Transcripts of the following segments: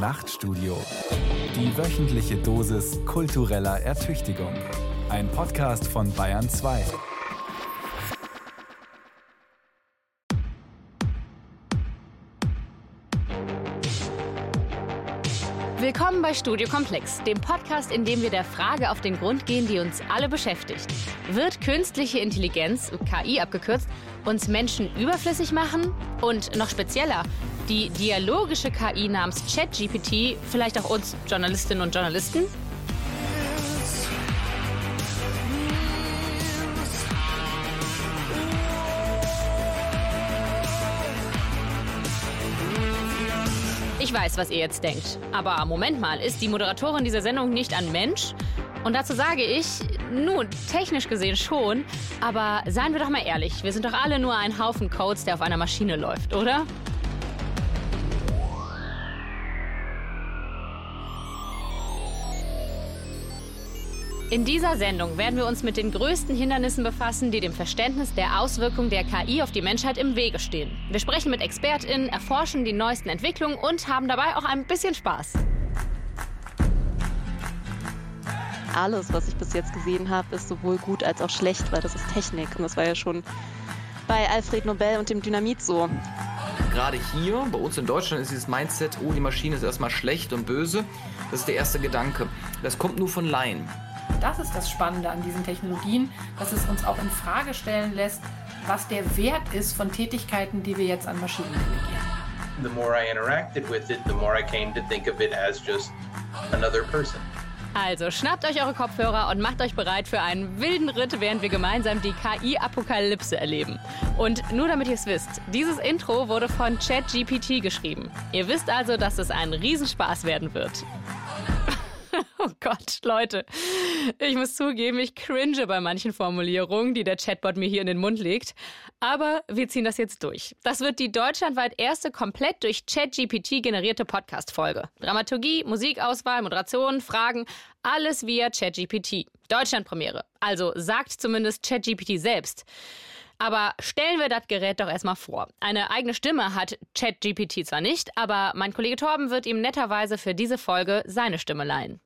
Nachtstudio. Die wöchentliche Dosis kultureller Ertüchtigung. Ein Podcast von Bayern 2. Willkommen bei Studio Komplex, dem Podcast, in dem wir der Frage auf den Grund gehen, die uns alle beschäftigt. Wird künstliche Intelligenz, KI abgekürzt, uns Menschen überflüssig machen? Und noch spezieller, die dialogische KI namens ChatGPT vielleicht auch uns Journalistinnen und Journalisten? Ich weiß, was ihr jetzt denkt. Aber Moment mal, ist die Moderatorin dieser Sendung nicht ein Mensch? Und dazu sage ich, nun, technisch gesehen schon, aber seien wir doch mal ehrlich, wir sind doch alle nur ein Haufen Codes, der auf einer Maschine läuft, oder? In dieser Sendung werden wir uns mit den größten Hindernissen befassen, die dem Verständnis der Auswirkungen der KI auf die Menschheit im Wege stehen. Wir sprechen mit ExpertInnen, erforschen die neuesten Entwicklungen und haben dabei auch ein bisschen Spaß. Alles, was ich bis jetzt gesehen habe, ist sowohl gut als auch schlecht, weil das ist Technik. Und das war ja schon bei Alfred Nobel und dem Dynamit so. Gerade hier, bei uns in Deutschland, ist dieses Mindset, oh, die Maschine ist erstmal schlecht und böse. Das ist der erste Gedanke. Das kommt nur von Laien. Das ist das Spannende an diesen Technologien, dass es uns auch in Frage stellen lässt, was der Wert ist von Tätigkeiten, die wir jetzt an Maschinen delegieren. The more I interacted with it, the more I came to think of it as just another person. Also schnappt euch eure Kopfhörer und macht euch bereit für einen wilden Ritt, während wir gemeinsam die KI-Apokalypse erleben. Und nur damit ihr es wisst, dieses Intro wurde von ChatGPT geschrieben. Ihr wisst also, dass es ein Riesenspaß werden wird. Oh Gott, Leute. Ich muss zugeben, ich cringe bei manchen Formulierungen, die der Chatbot mir hier in den Mund legt. Aber wir ziehen das jetzt durch. Das wird die deutschlandweit erste komplett durch ChatGPT generierte Podcast-Folge. Dramaturgie, Musikauswahl, Moderation, Fragen, alles via ChatGPT. Deutschlandpremiere. Also sagt zumindest ChatGPT selbst. Aber stellen wir das Gerät doch erstmal vor. Eine eigene Stimme hat ChatGPT zwar nicht, aber mein Kollege Torben wird ihm netterweise für diese Folge seine Stimme leihen.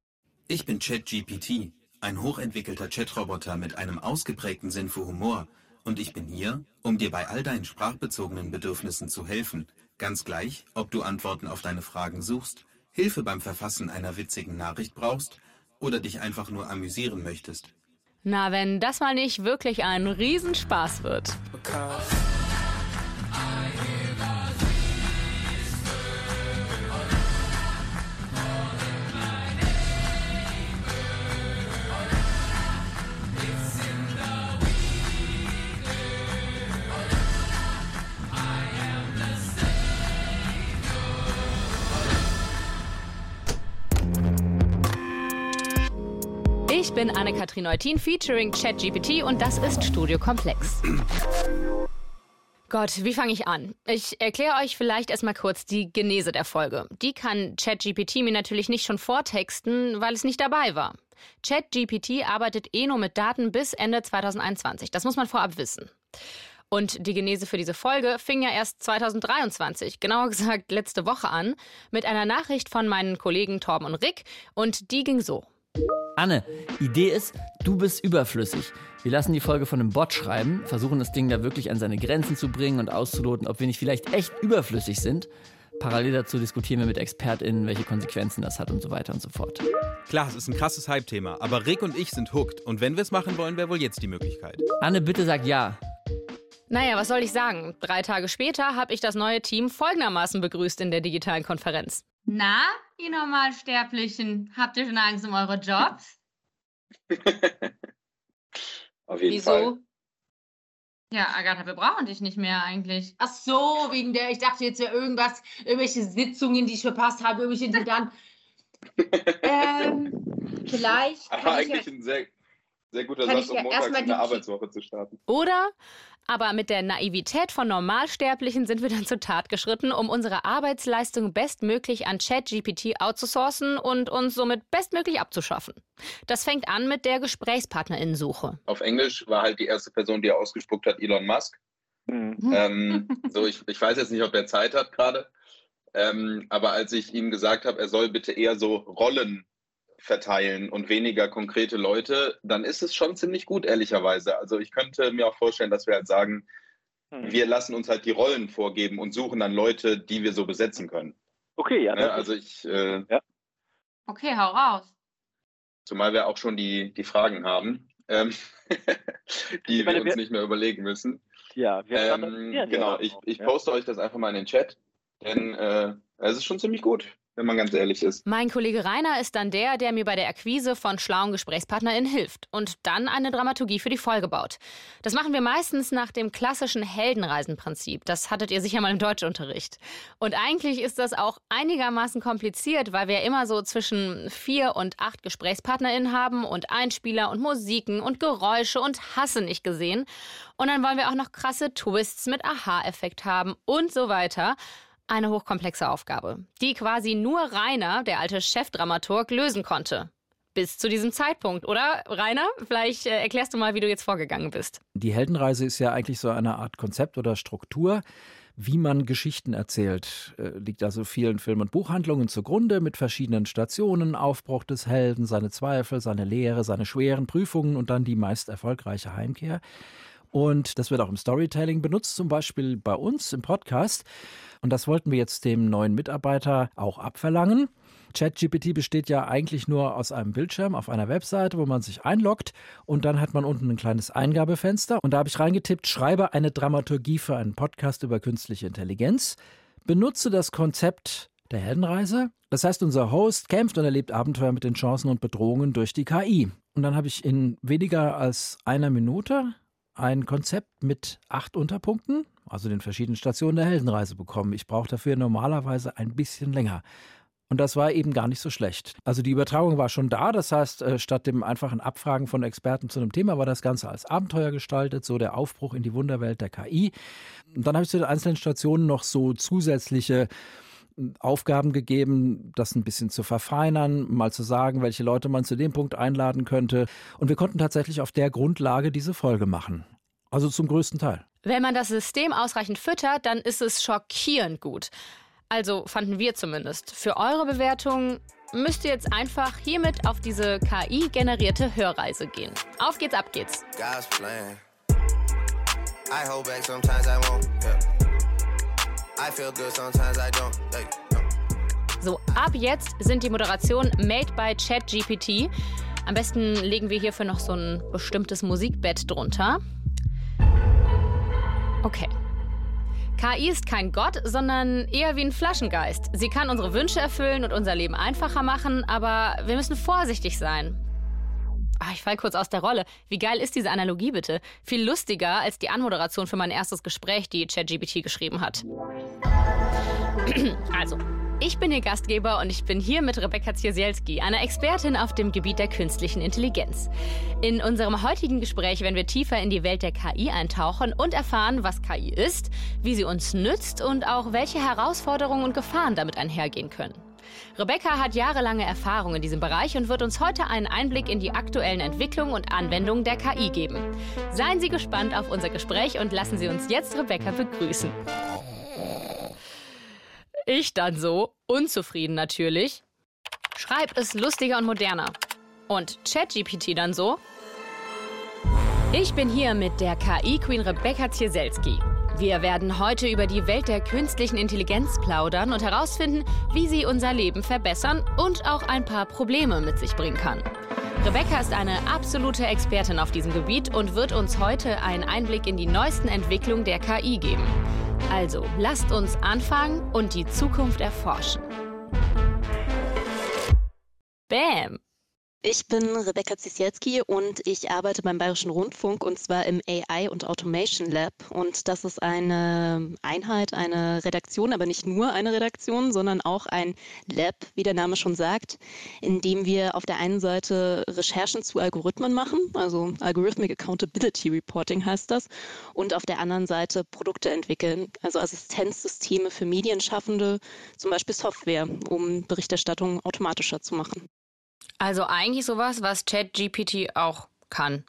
Ich bin ChatGPT, ein hochentwickelter Chatroboter mit einem ausgeprägten Sinn für Humor. Und ich bin hier, um dir bei all deinen sprachbezogenen Bedürfnissen zu helfen. Ganz gleich, ob du Antworten auf deine Fragen suchst, Hilfe beim Verfassen einer witzigen Nachricht brauchst oder dich einfach nur amüsieren möchtest. Na, wenn das mal nicht wirklich ein Riesenspaß wird. Ich bin Anne-Kathrin Eutin featuring ChatGPT und das ist Studio Komplex. Gott, wie fange ich an? Ich erkläre euch vielleicht erstmal kurz die Genese der Folge. Die kann ChatGPT mir natürlich nicht schon vortexten, weil es nicht dabei war. ChatGPT arbeitet eh nur mit Daten bis Ende 2021. Das muss man vorab wissen. Und die Genese für diese Folge fing ja erst 2023, genauer gesagt letzte Woche an, mit einer Nachricht von meinen Kollegen Torben und Rick. Und die ging so. Anne, Idee ist, du bist überflüssig. Wir lassen die Folge von einem Bot schreiben, versuchen das Ding da wirklich an seine Grenzen zu bringen und auszuloten, ob wir nicht vielleicht echt überflüssig sind. Parallel dazu diskutieren wir mit ExpertInnen, welche Konsequenzen das hat und so weiter und so fort. Klar, es ist ein krasses Hype-Thema, aber Rick und ich sind hooked. Und wenn wir es machen wollen, wäre wohl jetzt die Möglichkeit. Anne, bitte sag ja. Naja, was soll ich sagen? Drei Tage später habe ich das neue Team folgendermaßen begrüßt in der digitalen Konferenz. Na, ihr Normalsterblichen, habt ihr schon Angst um eure Jobs? Auf jeden Wieso? Fall. Ja, Agatha, wir brauchen dich nicht mehr eigentlich. Ach so, wegen der, ich dachte jetzt ja irgendwas, irgendwelche Sitzungen, die ich verpasst habe, irgendwelche, die dann. ähm, vielleicht. Aber kann ich eigentlich ja, ein sehr, sehr guter Satz, um ja montags erstmal in der die- Arbeitswoche zu starten. Oder? Aber mit der Naivität von Normalsterblichen sind wir dann zur Tat geschritten, um unsere Arbeitsleistung bestmöglich an ChatGPT outzusourcen und uns somit bestmöglich abzuschaffen. Das fängt an mit der Gesprächspartnerinnensuche. Auf Englisch war halt die erste Person, die er ausgespuckt hat, Elon Musk. Mhm. Ähm, so, ich, ich weiß jetzt nicht, ob er Zeit hat gerade. Ähm, aber als ich ihm gesagt habe, er soll bitte eher so Rollen verteilen und weniger konkrete Leute, dann ist es schon ziemlich gut, ehrlicherweise. Also ich könnte mir auch vorstellen, dass wir halt sagen, Hm. wir lassen uns halt die Rollen vorgeben und suchen dann Leute, die wir so besetzen können. Okay, ja. Ne? Also ich, äh, Okay, hau raus. zumal wir auch schon die, die Fragen haben, ähm, die meine, wir uns wir- nicht mehr überlegen müssen. Ja, wir Ähm, standardisieren ja genau, ich, ich ja. poste euch das einfach mal in den Chat, denn äh, es ist schon ziemlich gut, wenn man ganz ehrlich ist. Mein Kollege Rainer ist dann der, der mir bei der Akquise von schlauen GesprächspartnerInnen hilft und dann eine Dramaturgie für die Folge baut. Das machen wir meistens nach dem klassischen Heldenreisenprinzip. Das hattet ihr sicher mal im Deutschunterricht. Und eigentlich ist das auch einigermaßen kompliziert, weil wir immer so zwischen vier und acht GesprächspartnerInnen haben und Einspieler und Musiken und Geräusche und Hasse nicht gesehen. Und dann wollen wir auch noch krasse Twists mit Aha-Effekt haben und so weiter. Eine hochkomplexe Aufgabe, die quasi nur Rainer, der alte Chefdramaturg, lösen konnte. Bis zu diesem Zeitpunkt, oder? Rainer, vielleicht äh, erklärst du mal, wie du jetzt vorgegangen bist. Die Heldenreise ist ja eigentlich so eine Art Konzept oder Struktur, wie man Geschichten erzählt. Äh, liegt also vielen Film- und Buchhandlungen zugrunde mit verschiedenen Stationen, Aufbruch des Helden, seine Zweifel, seine Lehre, seine schweren Prüfungen und dann die meist erfolgreiche Heimkehr. Und das wird auch im Storytelling benutzt, zum Beispiel bei uns im Podcast. Und das wollten wir jetzt dem neuen Mitarbeiter auch abverlangen. ChatGPT besteht ja eigentlich nur aus einem Bildschirm auf einer Webseite, wo man sich einloggt und dann hat man unten ein kleines Eingabefenster und da habe ich reingetippt, schreibe eine Dramaturgie für einen Podcast über künstliche Intelligenz, benutze das Konzept der Heldenreise. Das heißt, unser Host kämpft und erlebt Abenteuer mit den Chancen und Bedrohungen durch die KI. Und dann habe ich in weniger als einer Minute ein Konzept mit acht Unterpunkten, also den verschiedenen Stationen der Heldenreise bekommen. Ich brauche dafür normalerweise ein bisschen länger. Und das war eben gar nicht so schlecht. Also die Übertragung war schon da. Das heißt, äh, statt dem einfachen Abfragen von Experten zu einem Thema war das Ganze als Abenteuer gestaltet, so der Aufbruch in die Wunderwelt der KI. Und dann habe ich zu den einzelnen Stationen noch so zusätzliche Aufgaben gegeben, das ein bisschen zu verfeinern, mal zu sagen, welche Leute man zu dem Punkt einladen könnte. Und wir konnten tatsächlich auf der Grundlage diese Folge machen. Also zum größten Teil. Wenn man das System ausreichend füttert, dann ist es schockierend gut. Also fanden wir zumindest. Für eure Bewertung müsst ihr jetzt einfach hiermit auf diese KI-generierte Hörreise gehen. Auf geht's, ab geht's. God's plan. I hold back sometimes I won't. Yeah. I feel good sometimes I don't. No. So, ab jetzt sind die Moderationen made by ChatGPT. Am besten legen wir hierfür noch so ein bestimmtes Musikbett drunter. Okay. KI ist kein Gott, sondern eher wie ein Flaschengeist. Sie kann unsere Wünsche erfüllen und unser Leben einfacher machen, aber wir müssen vorsichtig sein. Ah, ich fall kurz aus der Rolle. Wie geil ist diese Analogie bitte? Viel lustiger als die Anmoderation für mein erstes Gespräch, die ChatGPT geschrieben hat. Also, ich bin Ihr Gastgeber und ich bin hier mit Rebecca Ziesielski, einer Expertin auf dem Gebiet der künstlichen Intelligenz. In unserem heutigen Gespräch werden wir tiefer in die Welt der KI eintauchen und erfahren, was KI ist, wie sie uns nützt und auch welche Herausforderungen und Gefahren damit einhergehen können. Rebecca hat jahrelange Erfahrung in diesem Bereich und wird uns heute einen Einblick in die aktuellen Entwicklungen und Anwendungen der KI geben. Seien Sie gespannt auf unser Gespräch und lassen Sie uns jetzt Rebecca begrüßen. Ich dann so, unzufrieden natürlich. Schreib es lustiger und moderner. Und ChatGPT dann so. Ich bin hier mit der KI-Queen Rebecca Zieselski. Wir werden heute über die Welt der künstlichen Intelligenz plaudern und herausfinden, wie sie unser Leben verbessern und auch ein paar Probleme mit sich bringen kann. Rebecca ist eine absolute Expertin auf diesem Gebiet und wird uns heute einen Einblick in die neuesten Entwicklungen der KI geben. Also, lasst uns anfangen und die Zukunft erforschen. Bam! Ich bin Rebecca Zisielski und ich arbeite beim Bayerischen Rundfunk und zwar im AI und Automation Lab. Und das ist eine Einheit, eine Redaktion, aber nicht nur eine Redaktion, sondern auch ein Lab, wie der Name schon sagt, in dem wir auf der einen Seite Recherchen zu Algorithmen machen, also Algorithmic Accountability Reporting heißt das, und auf der anderen Seite Produkte entwickeln, also Assistenzsysteme für Medienschaffende, zum Beispiel Software, um Berichterstattung automatischer zu machen. Also eigentlich sowas, was ChatGPT auch kann.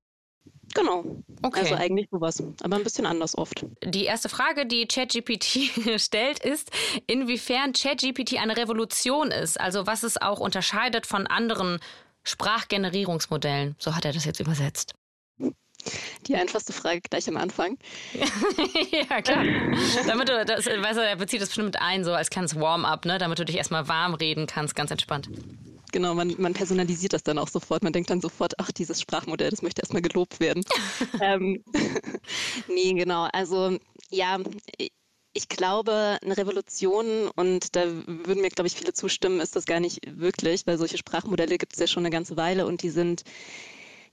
Genau. Okay. Also eigentlich sowas, aber ein bisschen anders oft. Die erste Frage, die ChatGPT stellt, ist, inwiefern ChatGPT eine Revolution ist. Also was es auch unterscheidet von anderen Sprachgenerierungsmodellen. So hat er das jetzt übersetzt. Die einfachste Frage gleich am Anfang. ja, klar. Damit du, das, weißt du, er bezieht das bestimmt mit ein, so als kleines Warm-up, ne? damit du dich erstmal warm reden kannst, ganz entspannt. Genau, man, man, personalisiert das dann auch sofort. Man denkt dann sofort, ach, dieses Sprachmodell, das möchte erstmal gelobt werden. ähm, nee, genau. Also ja, ich glaube, eine Revolution, und da würden mir, glaube ich, viele zustimmen, ist das gar nicht wirklich, weil solche Sprachmodelle gibt es ja schon eine ganze Weile und die sind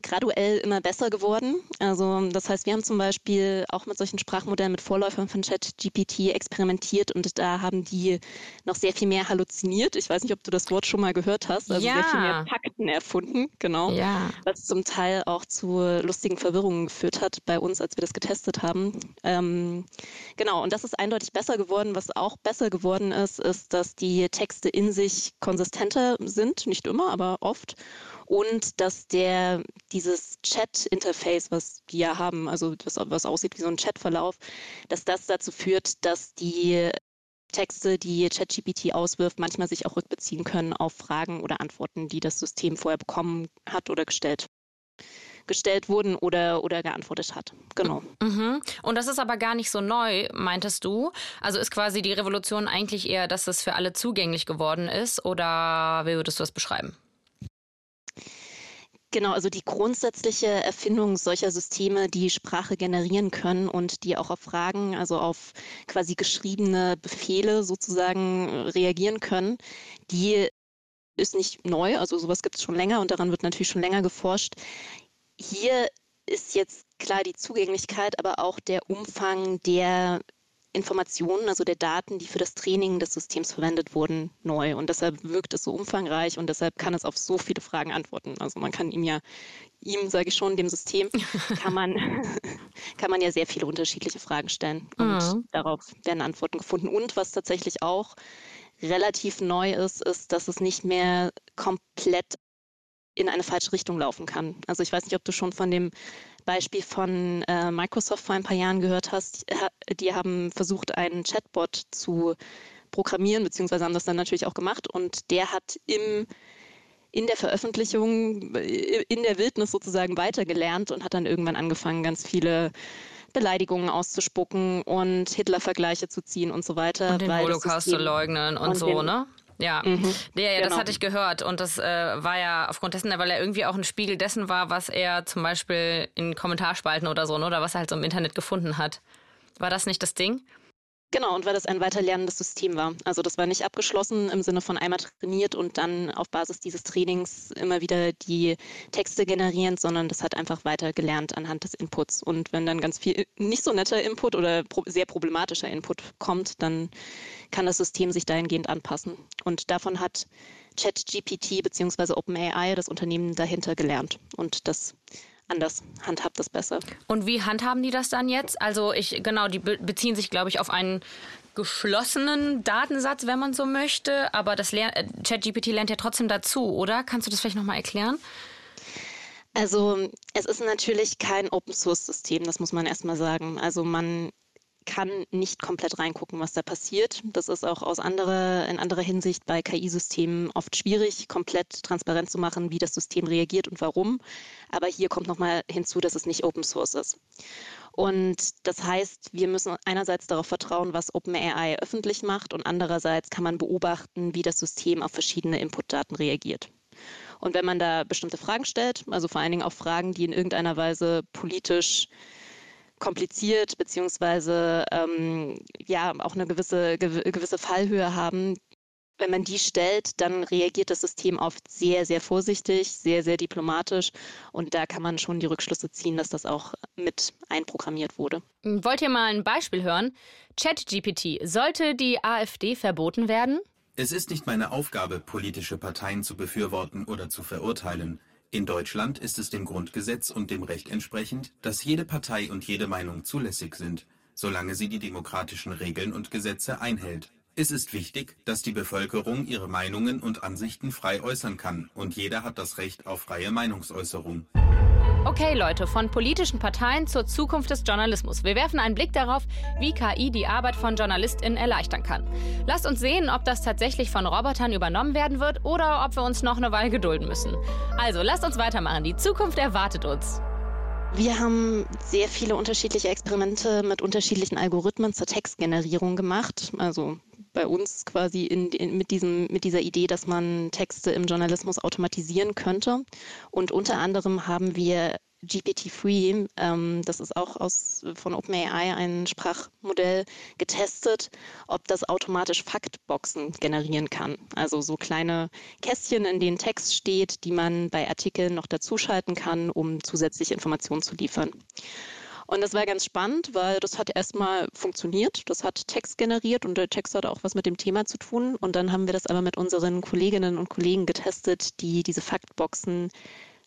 graduell immer besser geworden. Also das heißt, wir haben zum Beispiel auch mit solchen Sprachmodellen, mit Vorläufern von ChatGPT experimentiert und da haben die noch sehr viel mehr halluziniert. Ich weiß nicht, ob du das Wort schon mal gehört hast. Also ja. sehr viel mehr Fakten erfunden, genau. Ja. Was zum Teil auch zu lustigen Verwirrungen geführt hat bei uns, als wir das getestet haben. Ähm, genau, und das ist eindeutig besser geworden. Was auch besser geworden ist, ist, dass die Texte in sich konsistenter sind. Nicht immer, aber oft und dass der dieses Chat-Interface, was die ja haben, also das, was aussieht wie so ein Chatverlauf, dass das dazu führt, dass die Texte, die ChatGPT auswirft, manchmal sich auch rückbeziehen können auf Fragen oder Antworten, die das System vorher bekommen hat oder gestellt gestellt wurden oder, oder geantwortet hat. Genau. Mhm. Und das ist aber gar nicht so neu, meintest du? Also ist quasi die Revolution eigentlich eher, dass es für alle zugänglich geworden ist oder wie würdest du das beschreiben? Genau, also die grundsätzliche Erfindung solcher Systeme, die Sprache generieren können und die auch auf Fragen, also auf quasi geschriebene Befehle sozusagen reagieren können, die ist nicht neu, also sowas gibt es schon länger und daran wird natürlich schon länger geforscht. Hier ist jetzt klar die Zugänglichkeit, aber auch der Umfang der Informationen, also der Daten, die für das Training des Systems verwendet wurden, neu. Und deshalb wirkt es so umfangreich und deshalb kann es auf so viele Fragen antworten. Also man kann ihm ja, ihm sage ich schon, dem System, kann man, kann man ja sehr viele unterschiedliche Fragen stellen. Und mhm. darauf werden Antworten gefunden. Und was tatsächlich auch relativ neu ist, ist, dass es nicht mehr komplett in eine falsche Richtung laufen kann. Also ich weiß nicht, ob du schon von dem Beispiel von äh, Microsoft vor ein paar Jahren gehört hast, die haben versucht, einen Chatbot zu programmieren, beziehungsweise haben das dann natürlich auch gemacht. Und der hat im, in der Veröffentlichung, in der Wildnis sozusagen weitergelernt und hat dann irgendwann angefangen, ganz viele Beleidigungen auszuspucken und Hitler-Vergleiche zu ziehen und so weiter. Und den Holocaust zu leugnen und, und so, den, ne? Ja, mhm. ja, ja genau. das hatte ich gehört. Und das äh, war ja aufgrund dessen, weil er irgendwie auch ein Spiegel dessen war, was er zum Beispiel in Kommentarspalten oder so, ne, oder was er halt so im Internet gefunden hat. War das nicht das Ding? Genau, und weil das ein weiterlernendes System war. Also das war nicht abgeschlossen im Sinne von einmal trainiert und dann auf Basis dieses Trainings immer wieder die Texte generieren, sondern das hat einfach weiter gelernt anhand des Inputs. Und wenn dann ganz viel nicht so netter Input oder sehr problematischer Input kommt, dann kann das System sich dahingehend anpassen. Und davon hat ChatGPT bzw. OpenAI, das Unternehmen dahinter, gelernt. Und das anders handhabt das besser. Und wie handhaben die das dann jetzt? Also ich, genau, die beziehen sich, glaube ich, auf einen geschlossenen Datensatz, wenn man so möchte. Aber das äh, ChatGPT lernt ja trotzdem dazu, oder? Kannst du das vielleicht nochmal erklären? Also es ist natürlich kein Open-Source-System, das muss man erstmal sagen. Also man kann nicht komplett reingucken, was da passiert. Das ist auch aus anderer, in anderer Hinsicht bei KI-Systemen oft schwierig, komplett transparent zu machen, wie das System reagiert und warum. Aber hier kommt nochmal hinzu, dass es nicht Open Source ist. Und das heißt, wir müssen einerseits darauf vertrauen, was OpenAI öffentlich macht und andererseits kann man beobachten, wie das System auf verschiedene Inputdaten reagiert. Und wenn man da bestimmte Fragen stellt, also vor allen Dingen auch Fragen, die in irgendeiner Weise politisch kompliziert beziehungsweise ähm, ja auch eine gewisse, gewisse Fallhöhe haben. Wenn man die stellt, dann reagiert das System oft sehr, sehr vorsichtig, sehr, sehr diplomatisch. Und da kann man schon die Rückschlüsse ziehen, dass das auch mit einprogrammiert wurde. Wollt ihr mal ein Beispiel hören? ChatGPT, sollte die AfD verboten werden? Es ist nicht meine Aufgabe, politische Parteien zu befürworten oder zu verurteilen. In Deutschland ist es dem Grundgesetz und dem Recht entsprechend, dass jede Partei und jede Meinung zulässig sind, solange sie die demokratischen Regeln und Gesetze einhält. Es ist wichtig, dass die Bevölkerung ihre Meinungen und Ansichten frei äußern kann, und jeder hat das Recht auf freie Meinungsäußerung. Okay, Leute, von politischen Parteien zur Zukunft des Journalismus. Wir werfen einen Blick darauf, wie KI die Arbeit von JournalistInnen erleichtern kann. Lasst uns sehen, ob das tatsächlich von Robotern übernommen werden wird oder ob wir uns noch eine Weile gedulden müssen. Also, lasst uns weitermachen. Die Zukunft erwartet uns. Wir haben sehr viele unterschiedliche Experimente mit unterschiedlichen Algorithmen zur Textgenerierung gemacht. Also bei uns quasi in, in, mit, diesem, mit dieser Idee, dass man Texte im Journalismus automatisieren könnte. Und unter anderem haben wir GPT-3, ähm, das ist auch aus, von OpenAI ein Sprachmodell, getestet, ob das automatisch Faktboxen generieren kann. Also so kleine Kästchen, in denen Text steht, die man bei Artikeln noch dazuschalten kann, um zusätzliche Informationen zu liefern. Und das war ganz spannend, weil das hat erstmal funktioniert. Das hat Text generiert und der Text hat auch was mit dem Thema zu tun. Und dann haben wir das aber mit unseren Kolleginnen und Kollegen getestet, die diese Faktboxen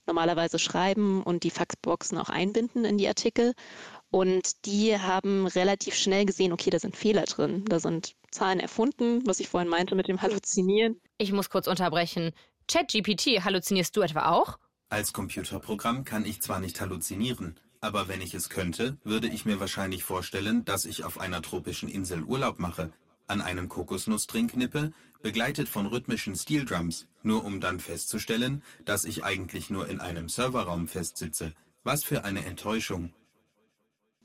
normalerweise schreiben und die Faxboxen auch einbinden in die Artikel. Und die haben relativ schnell gesehen, okay, da sind Fehler drin. Da sind Zahlen erfunden, was ich vorhin meinte mit dem Halluzinieren. Ich muss kurz unterbrechen. ChatGPT, halluzinierst du etwa auch? Als Computerprogramm kann ich zwar nicht halluzinieren, aber wenn ich es könnte, würde ich mir wahrscheinlich vorstellen, dass ich auf einer tropischen Insel Urlaub mache, an einem Kokosnussdrink nippe, begleitet von rhythmischen Steeldrums, nur um dann festzustellen, dass ich eigentlich nur in einem Serverraum festsitze. Was für eine Enttäuschung.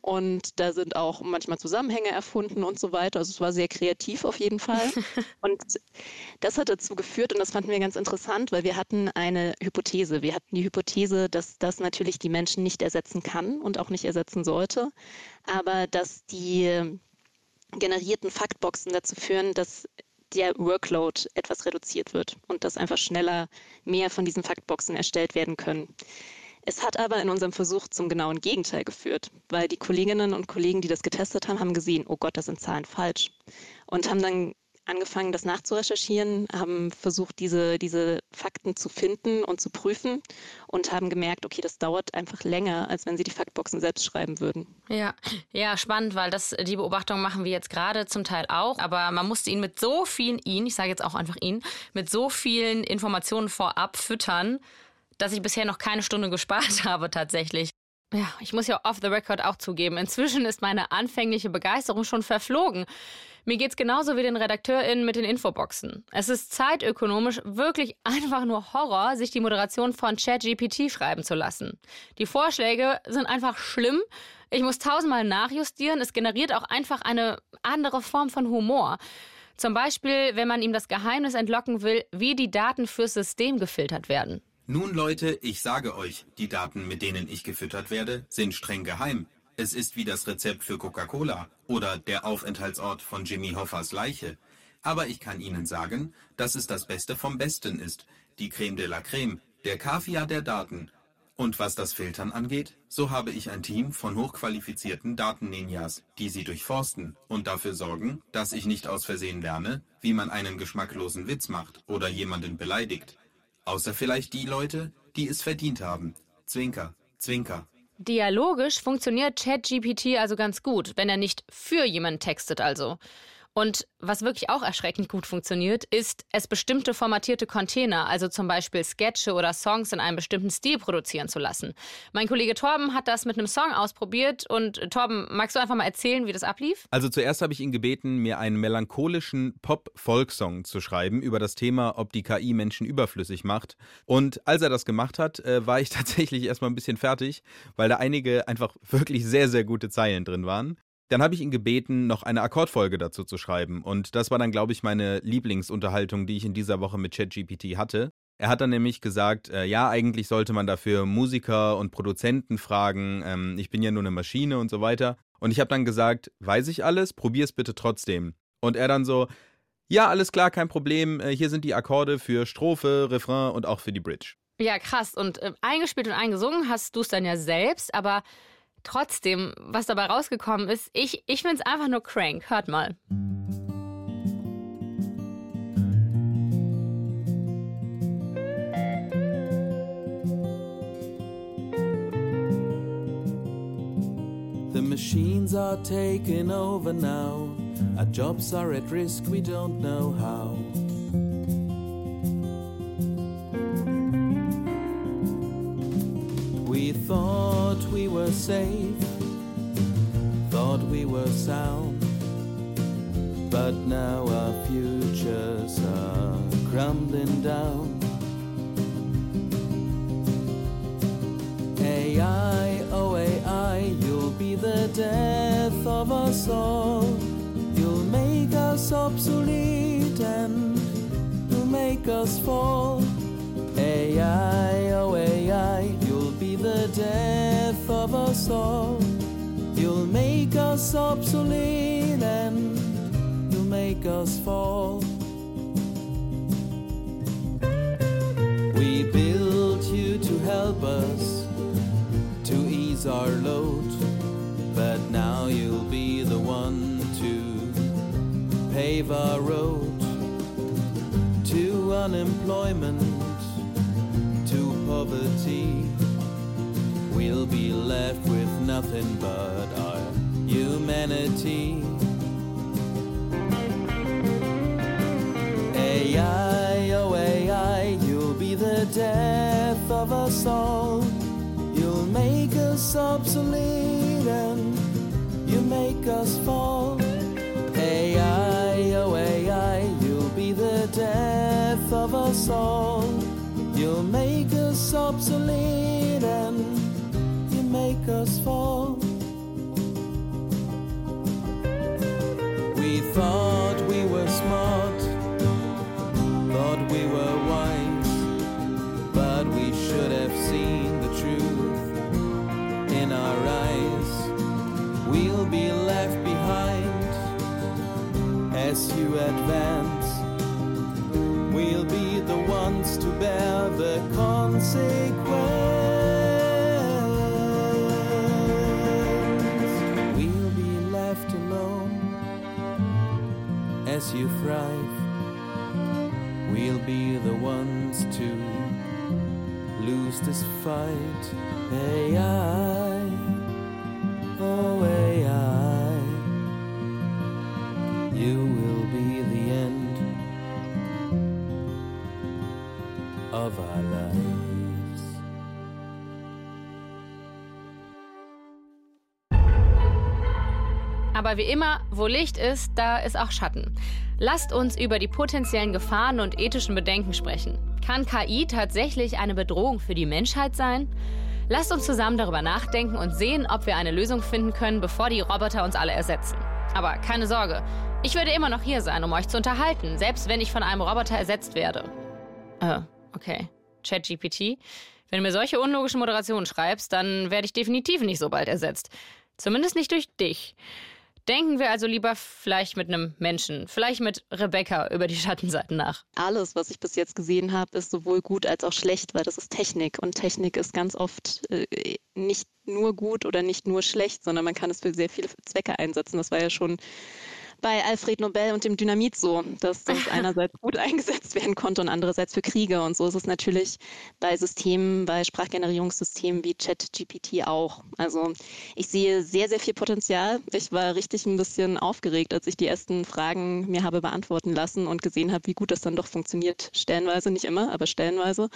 Und da sind auch manchmal Zusammenhänge erfunden und so weiter. Also es war sehr kreativ auf jeden Fall. und das hat dazu geführt, und das fanden wir ganz interessant, weil wir hatten eine Hypothese. Wir hatten die Hypothese, dass das natürlich die Menschen nicht ersetzen kann und auch nicht ersetzen sollte, aber dass die generierten Faktboxen dazu führen, dass der Workload etwas reduziert wird und dass einfach schneller mehr von diesen Faktboxen erstellt werden können. Es hat aber in unserem Versuch zum genauen Gegenteil geführt, weil die Kolleginnen und Kollegen, die das getestet haben, haben gesehen, oh Gott, das sind Zahlen falsch und haben dann angefangen, das nachzurecherchieren, haben versucht, diese, diese Fakten zu finden und zu prüfen und haben gemerkt, okay, das dauert einfach länger, als wenn sie die Faktboxen selbst schreiben würden. Ja, ja, spannend, weil das, die Beobachtung machen wir jetzt gerade zum Teil auch, aber man musste ihn mit so vielen, ihn, ich sage jetzt auch einfach ihn, mit so vielen Informationen vorab füttern, dass ich bisher noch keine Stunde gespart habe tatsächlich. Ja, ich muss ja off the record auch zugeben, inzwischen ist meine anfängliche Begeisterung schon verflogen. Mir geht's genauso wie den RedakteurInnen mit den Infoboxen. Es ist zeitökonomisch wirklich einfach nur Horror, sich die Moderation von ChatGPT schreiben zu lassen. Die Vorschläge sind einfach schlimm. Ich muss tausendmal nachjustieren. Es generiert auch einfach eine andere Form von Humor. Zum Beispiel, wenn man ihm das Geheimnis entlocken will, wie die Daten fürs System gefiltert werden. Nun Leute, ich sage euch, die Daten, mit denen ich gefüttert werde, sind streng geheim. Es ist wie das Rezept für Coca-Cola oder der Aufenthaltsort von Jimmy Hoffers Leiche. Aber ich kann Ihnen sagen, dass es das Beste vom Besten ist. Die Creme de la Creme, der Kaviar der Daten. Und was das Filtern angeht, so habe ich ein Team von hochqualifizierten Daten-Ninjas, die sie durchforsten und dafür sorgen, dass ich nicht aus Versehen lerne, wie man einen geschmacklosen Witz macht oder jemanden beleidigt. Außer vielleicht die Leute, die es verdient haben. Zwinker, Zwinker. Dialogisch funktioniert ChatGPT also ganz gut, wenn er nicht für jemanden textet also. Und was wirklich auch erschreckend gut funktioniert, ist, es bestimmte formatierte Container, also zum Beispiel Sketche oder Songs in einem bestimmten Stil produzieren zu lassen. Mein Kollege Torben hat das mit einem Song ausprobiert und Torben, magst du einfach mal erzählen, wie das ablief? Also zuerst habe ich ihn gebeten, mir einen melancholischen Pop-Folk-Song zu schreiben über das Thema, ob die KI Menschen überflüssig macht. Und als er das gemacht hat, äh, war ich tatsächlich erstmal ein bisschen fertig, weil da einige einfach wirklich sehr, sehr gute Zeilen drin waren. Dann habe ich ihn gebeten, noch eine Akkordfolge dazu zu schreiben. Und das war dann, glaube ich, meine Lieblingsunterhaltung, die ich in dieser Woche mit ChatGPT hatte. Er hat dann nämlich gesagt, äh, ja, eigentlich sollte man dafür Musiker und Produzenten fragen. Ähm, ich bin ja nur eine Maschine und so weiter. Und ich habe dann gesagt, weiß ich alles, probier's bitte trotzdem. Und er dann so, ja, alles klar, kein Problem. Äh, hier sind die Akkorde für Strophe, Refrain und auch für die Bridge. Ja, krass. Und äh, eingespielt und eingesungen hast du es dann ja selbst, aber Trotzdem, was dabei rausgekommen ist, ich, ich finde es einfach nur crank. Hört mal. The machines are taking over now. Our jobs are at risk, we don't know how. We thought we were safe, thought we were sound. But now our futures are crumbling down. AI, oh AI, you'll be the death of us all. You'll make us obsolete and you'll make us fall. AI, the death of us all. You'll make us obsolete and you'll make us fall. We built you to help us to ease our load, but now you'll be the one to pave our road to unemployment, to poverty. We'll be left with nothing but our humanity. AI, oh AI, you'll be the death of us all. You'll make us obsolete and you make us fall. AI, oh AI, you'll be the death of us all. You'll make us obsolete make us fall. We thought we were smart, thought we were wise, but we should have seen the truth in our eyes. We'll be left behind as you advance. We'll be the ones to bear the consequence. As you thrive. We'll be the ones to lose this fight. AI, oh AI, you will be the end of our lives. Aber wie immer, wo Licht ist, da ist auch Schatten. Lasst uns über die potenziellen Gefahren und ethischen Bedenken sprechen. Kann KI tatsächlich eine Bedrohung für die Menschheit sein? Lasst uns zusammen darüber nachdenken und sehen, ob wir eine Lösung finden können, bevor die Roboter uns alle ersetzen. Aber keine Sorge, ich würde immer noch hier sein, um euch zu unterhalten, selbst wenn ich von einem Roboter ersetzt werde. Äh, okay. ChatGPT. Wenn du mir solche unlogischen Moderationen schreibst, dann werde ich definitiv nicht so bald ersetzt. Zumindest nicht durch dich. Denken wir also lieber vielleicht mit einem Menschen, vielleicht mit Rebecca über die Schattenseiten nach. Alles, was ich bis jetzt gesehen habe, ist sowohl gut als auch schlecht, weil das ist Technik. Und Technik ist ganz oft äh, nicht nur gut oder nicht nur schlecht, sondern man kann es für sehr viele Zwecke einsetzen. Das war ja schon bei Alfred Nobel und dem Dynamit so, dass das einerseits gut eingesetzt werden konnte und andererseits für Kriege. Und so ist es natürlich bei Systemen, bei Sprachgenerierungssystemen wie ChatGPT auch. Also ich sehe sehr, sehr viel Potenzial. Ich war richtig ein bisschen aufgeregt, als ich die ersten Fragen mir habe beantworten lassen und gesehen habe, wie gut das dann doch funktioniert. Stellenweise, nicht immer, aber stellenweise.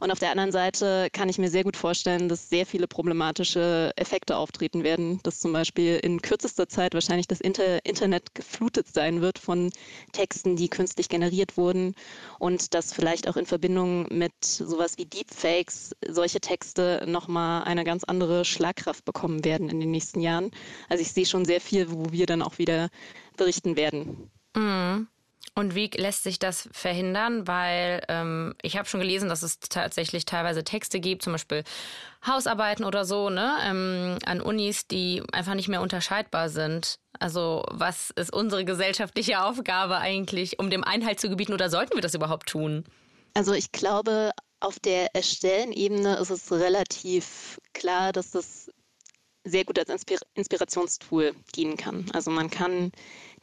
Und auf der anderen Seite kann ich mir sehr gut vorstellen, dass sehr viele problematische Effekte auftreten werden, dass zum Beispiel in kürzester Zeit wahrscheinlich das Inter Internet geflutet sein wird von Texten, die künstlich generiert wurden und dass vielleicht auch in Verbindung mit sowas wie Deepfakes solche Texte nochmal eine ganz andere Schlagkraft bekommen werden in den nächsten Jahren. Also ich sehe schon sehr viel, wo wir dann auch wieder berichten werden. Mhm. Und wie lässt sich das verhindern? Weil ähm, ich habe schon gelesen, dass es tatsächlich teilweise Texte gibt, zum Beispiel Hausarbeiten oder so, ne, ähm, an Unis, die einfach nicht mehr unterscheidbar sind. Also was ist unsere gesellschaftliche Aufgabe eigentlich, um dem Einhalt zu gebieten oder sollten wir das überhaupt tun? Also ich glaube, auf der Erstellen-Ebene ist es relativ klar, dass das sehr gut als Inspir Inspirationstool dienen kann. Also man kann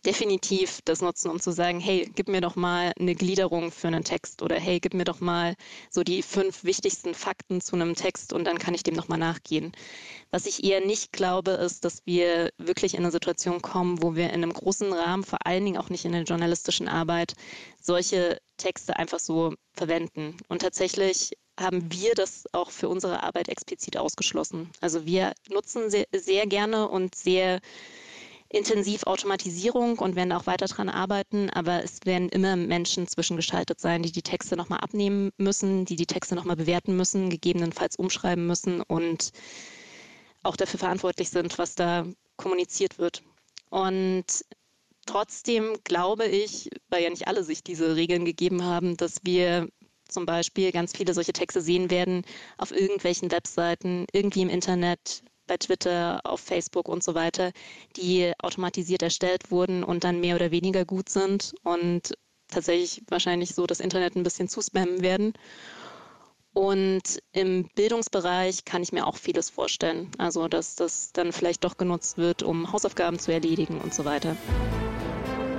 definitiv das nutzen, um zu sagen, hey, gib mir doch mal eine Gliederung für einen Text oder hey, gib mir doch mal so die fünf wichtigsten Fakten zu einem Text und dann kann ich dem nochmal nachgehen. Was ich eher nicht glaube, ist, dass wir wirklich in eine Situation kommen, wo wir in einem großen Rahmen, vor allen Dingen auch nicht in der journalistischen Arbeit, solche Texte einfach so verwenden. Und tatsächlich haben wir das auch für unsere Arbeit explizit ausgeschlossen. Also wir nutzen sehr, sehr gerne und sehr intensiv Automatisierung und werden auch weiter daran arbeiten, aber es werden immer Menschen zwischengeschaltet sein, die die Texte nochmal abnehmen müssen, die die Texte nochmal bewerten müssen, gegebenenfalls umschreiben müssen und auch dafür verantwortlich sind, was da kommuniziert wird. Und trotzdem glaube ich, weil ja nicht alle sich diese Regeln gegeben haben, dass wir zum Beispiel ganz viele solche Texte sehen werden auf irgendwelchen Webseiten, irgendwie im Internet, bei Twitter, auf Facebook und so weiter, die automatisiert erstellt wurden und dann mehr oder weniger gut sind und tatsächlich wahrscheinlich so das Internet ein bisschen zuspammen werden. Und im Bildungsbereich kann ich mir auch vieles vorstellen. Also, dass das dann vielleicht doch genutzt wird, um Hausaufgaben zu erledigen und so weiter.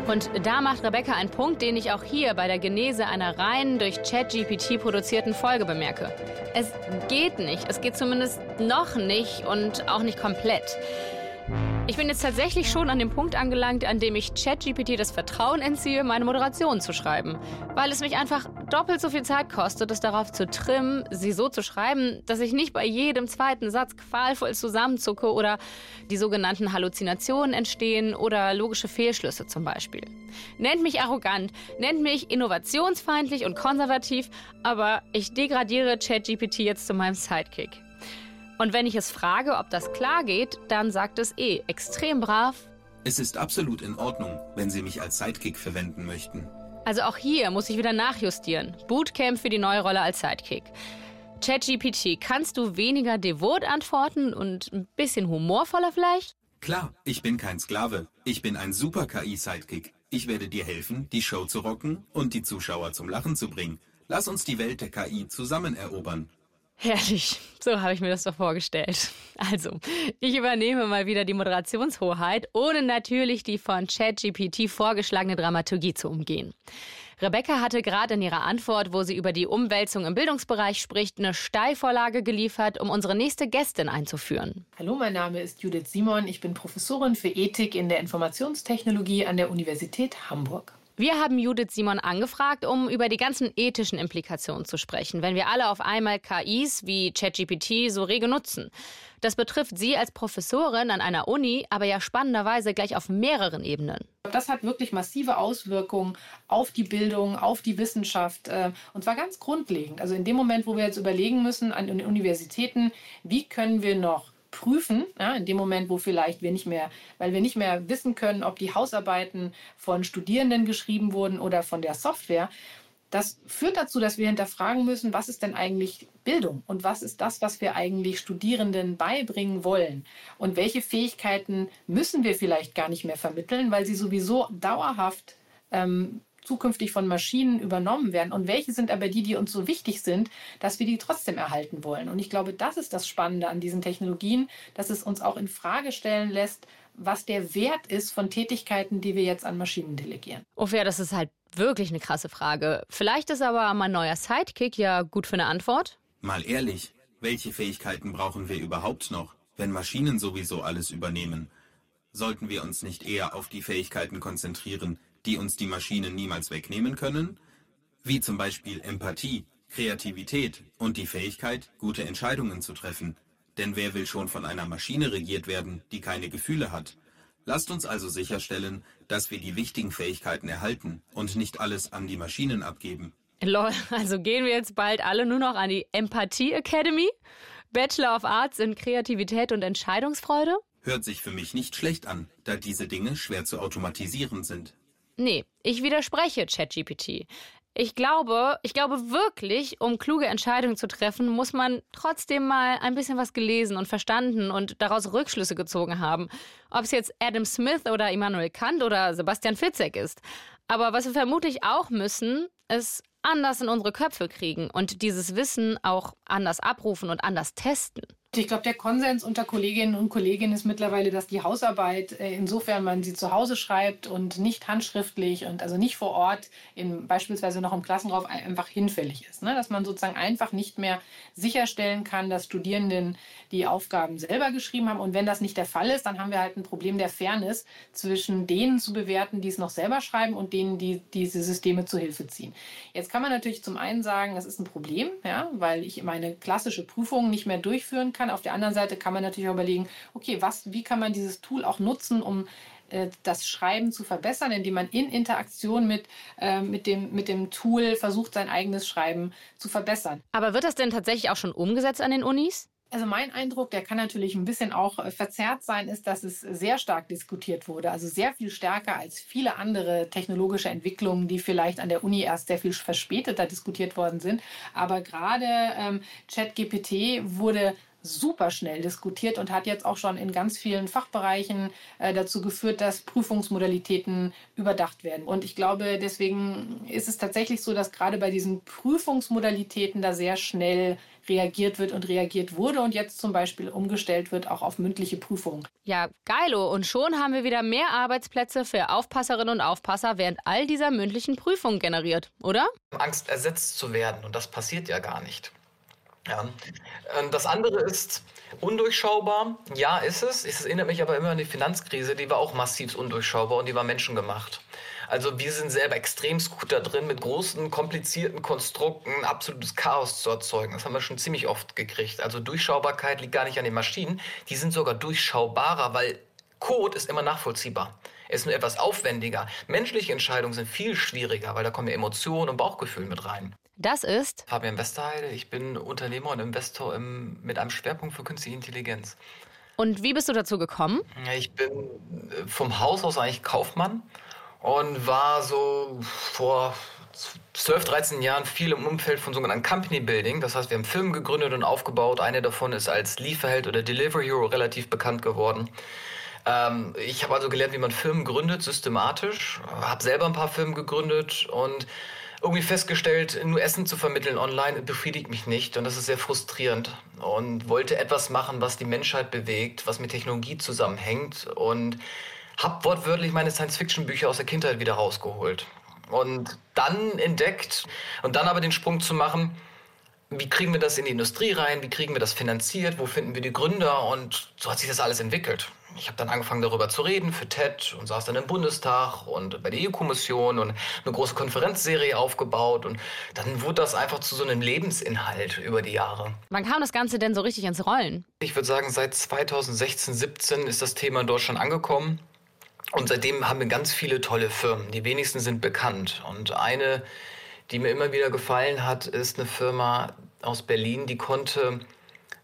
Und da macht Rebecca einen Punkt, den ich auch hier bei der Genese einer rein durch ChatGPT produzierten Folge bemerke. Es geht nicht. Es geht zumindest noch nicht und auch nicht komplett. Ich bin jetzt tatsächlich schon an dem Punkt angelangt, an dem ich ChatGPT das Vertrauen entziehe, meine Moderation zu schreiben. Weil es mich einfach doppelt so viel Zeit kostet, es darauf zu trimmen, sie so zu schreiben, dass ich nicht bei jedem zweiten Satz qualvoll zusammenzucke oder die sogenannten Halluzinationen entstehen oder logische Fehlschlüsse zum Beispiel. Nennt mich arrogant, nennt mich innovationsfeindlich und konservativ, aber ich degradiere ChatGPT jetzt zu meinem Sidekick. Und wenn ich es frage, ob das klar geht, dann sagt es eh extrem brav. Es ist absolut in Ordnung, wenn Sie mich als Sidekick verwenden möchten. Also auch hier muss ich wieder nachjustieren. Bootcamp für die neue Rolle als Sidekick. ChatGPT, kannst du weniger devot antworten und ein bisschen humorvoller vielleicht? Klar, ich bin kein Sklave. Ich bin ein super KI-Sidekick. Ich werde dir helfen, die Show zu rocken und die Zuschauer zum Lachen zu bringen. Lass uns die Welt der KI zusammen erobern. Herrlich, so habe ich mir das doch vorgestellt. Also, ich übernehme mal wieder die Moderationshoheit, ohne natürlich die von ChatGPT vorgeschlagene Dramaturgie zu umgehen. Rebecca hatte gerade in ihrer Antwort, wo sie über die Umwälzung im Bildungsbereich spricht, eine Steilvorlage geliefert, um unsere nächste Gästin einzuführen. Hallo, mein Name ist Judith Simon. Ich bin Professorin für Ethik in der Informationstechnologie an der Universität Hamburg. Wir haben Judith Simon angefragt, um über die ganzen ethischen Implikationen zu sprechen, wenn wir alle auf einmal KIs wie ChatGPT so rege nutzen. Das betrifft sie als Professorin an einer Uni, aber ja spannenderweise gleich auf mehreren Ebenen. Das hat wirklich massive Auswirkungen auf die Bildung, auf die Wissenschaft äh, und zwar ganz grundlegend. Also in dem Moment, wo wir jetzt überlegen müssen an den Universitäten, wie können wir noch prüfen, ja, in dem Moment, wo vielleicht wir nicht mehr, weil wir nicht mehr wissen können, ob die Hausarbeiten von Studierenden geschrieben wurden oder von der Software. Das führt dazu, dass wir hinterfragen müssen, was ist denn eigentlich Bildung und was ist das, was wir eigentlich Studierenden beibringen wollen und welche Fähigkeiten müssen wir vielleicht gar nicht mehr vermitteln, weil sie sowieso dauerhaft ähm, zukünftig von Maschinen übernommen werden und welche sind aber die, die uns so wichtig sind, dass wir die trotzdem erhalten wollen. Und ich glaube, das ist das Spannende an diesen Technologien, dass es uns auch in Frage stellen lässt, was der Wert ist von Tätigkeiten, die wir jetzt an Maschinen delegieren. Oh ja, das ist halt wirklich eine krasse Frage. Vielleicht ist aber mein neuer Sidekick ja gut für eine Antwort. Mal ehrlich, welche Fähigkeiten brauchen wir überhaupt noch, wenn Maschinen sowieso alles übernehmen? Sollten wir uns nicht eher auf die Fähigkeiten konzentrieren, die uns die Maschinen niemals wegnehmen können, wie zum Beispiel Empathie, Kreativität und die Fähigkeit, gute Entscheidungen zu treffen. Denn wer will schon von einer Maschine regiert werden, die keine Gefühle hat? Lasst uns also sicherstellen, dass wir die wichtigen Fähigkeiten erhalten und nicht alles an die Maschinen abgeben. Lol, also gehen wir jetzt bald alle nur noch an die Empathie Academy? Bachelor of Arts in Kreativität und Entscheidungsfreude? Hört sich für mich nicht schlecht an, da diese Dinge schwer zu automatisieren sind. Nee, ich widerspreche ChatGPT. Ich glaube, ich glaube wirklich, um kluge Entscheidungen zu treffen, muss man trotzdem mal ein bisschen was gelesen und verstanden und daraus Rückschlüsse gezogen haben. Ob es jetzt Adam Smith oder Immanuel Kant oder Sebastian Fitzek ist. Aber was wir vermutlich auch müssen, ist anders in unsere Köpfe kriegen und dieses Wissen auch anders abrufen und anders testen. Ich glaube, der Konsens unter Kolleginnen und Kollegen ist mittlerweile, dass die Hausarbeit, äh, insofern man sie zu Hause schreibt und nicht handschriftlich und also nicht vor Ort, in, beispielsweise noch im Klassenraum, einfach hinfällig ist. Ne? Dass man sozusagen einfach nicht mehr sicherstellen kann, dass Studierenden die Aufgaben selber geschrieben haben. Und wenn das nicht der Fall ist, dann haben wir halt ein Problem der Fairness zwischen denen zu bewerten, die es noch selber schreiben und denen, die diese Systeme zu Hilfe ziehen. Jetzt kann man natürlich zum einen sagen, das ist ein Problem, ja, weil ich meine klassische Prüfung nicht mehr durchführen kann kann. Auf der anderen Seite kann man natürlich auch überlegen, okay, was, wie kann man dieses Tool auch nutzen, um äh, das Schreiben zu verbessern, indem man in Interaktion mit, äh, mit, dem, mit dem Tool versucht, sein eigenes Schreiben zu verbessern. Aber wird das denn tatsächlich auch schon umgesetzt an den Unis? Also mein Eindruck, der kann natürlich ein bisschen auch äh, verzerrt sein, ist, dass es sehr stark diskutiert wurde. Also sehr viel stärker als viele andere technologische Entwicklungen, die vielleicht an der Uni erst sehr viel verspäteter diskutiert worden sind. Aber gerade ähm, ChatGPT wurde super schnell diskutiert und hat jetzt auch schon in ganz vielen Fachbereichen äh, dazu geführt, dass Prüfungsmodalitäten überdacht werden. Und ich glaube, deswegen ist es tatsächlich so, dass gerade bei diesen Prüfungsmodalitäten da sehr schnell reagiert wird und reagiert wurde und jetzt zum Beispiel umgestellt wird auch auf mündliche Prüfungen. Ja, geilo. Und schon haben wir wieder mehr Arbeitsplätze für Aufpasserinnen und Aufpasser während all dieser mündlichen Prüfungen generiert, oder? Angst, ersetzt zu werden. Und das passiert ja gar nicht. Ja. Ähm, das andere ist undurchschaubar. Ja, ist es. Es erinnert mich aber immer an die Finanzkrise. Die war auch massiv undurchschaubar und die war menschengemacht. Also wir sind selber extrem gut da drin, mit großen, komplizierten Konstrukten absolutes Chaos zu erzeugen. Das haben wir schon ziemlich oft gekriegt. Also Durchschaubarkeit liegt gar nicht an den Maschinen. Die sind sogar durchschaubarer, weil Code ist immer nachvollziehbar. Er ist nur etwas aufwendiger. Menschliche Entscheidungen sind viel schwieriger, weil da kommen ja Emotionen und Bauchgefühl mit rein. Das ist Fabian Westerheide. Ich bin Unternehmer und Investor im, mit einem Schwerpunkt für künstliche Intelligenz. Und wie bist du dazu gekommen? Ich bin äh, vom Haus aus eigentlich Kaufmann und war so vor 12, 13 Jahren viel im Umfeld von sogenannten Company Building. Das heißt, wir haben Firmen gegründet und aufgebaut. Eine davon ist als Lieferheld oder Delivery Hero relativ bekannt geworden. Ähm, ich habe also gelernt, wie man Firmen gründet, systematisch. Habe selber ein paar Firmen gegründet und irgendwie festgestellt, nur Essen zu vermitteln online befriedigt mich nicht und das ist sehr frustrierend und wollte etwas machen, was die Menschheit bewegt, was mit Technologie zusammenhängt und habe wortwörtlich meine Science-Fiction-Bücher aus der Kindheit wieder rausgeholt und dann entdeckt und dann aber den Sprung zu machen, wie kriegen wir das in die Industrie rein, wie kriegen wir das finanziert, wo finden wir die Gründer und so hat sich das alles entwickelt ich habe dann angefangen darüber zu reden für TED und saß dann im Bundestag und bei der EU-Kommission und eine große Konferenzserie aufgebaut und dann wurde das einfach zu so einem Lebensinhalt über die Jahre. Wann kam das Ganze denn so richtig ins Rollen? Ich würde sagen, seit 2016, 17 ist das Thema in Deutschland angekommen. Und seitdem haben wir ganz viele tolle Firmen. Die wenigsten sind bekannt. Und eine, die mir immer wieder gefallen hat, ist eine Firma aus Berlin, die konnte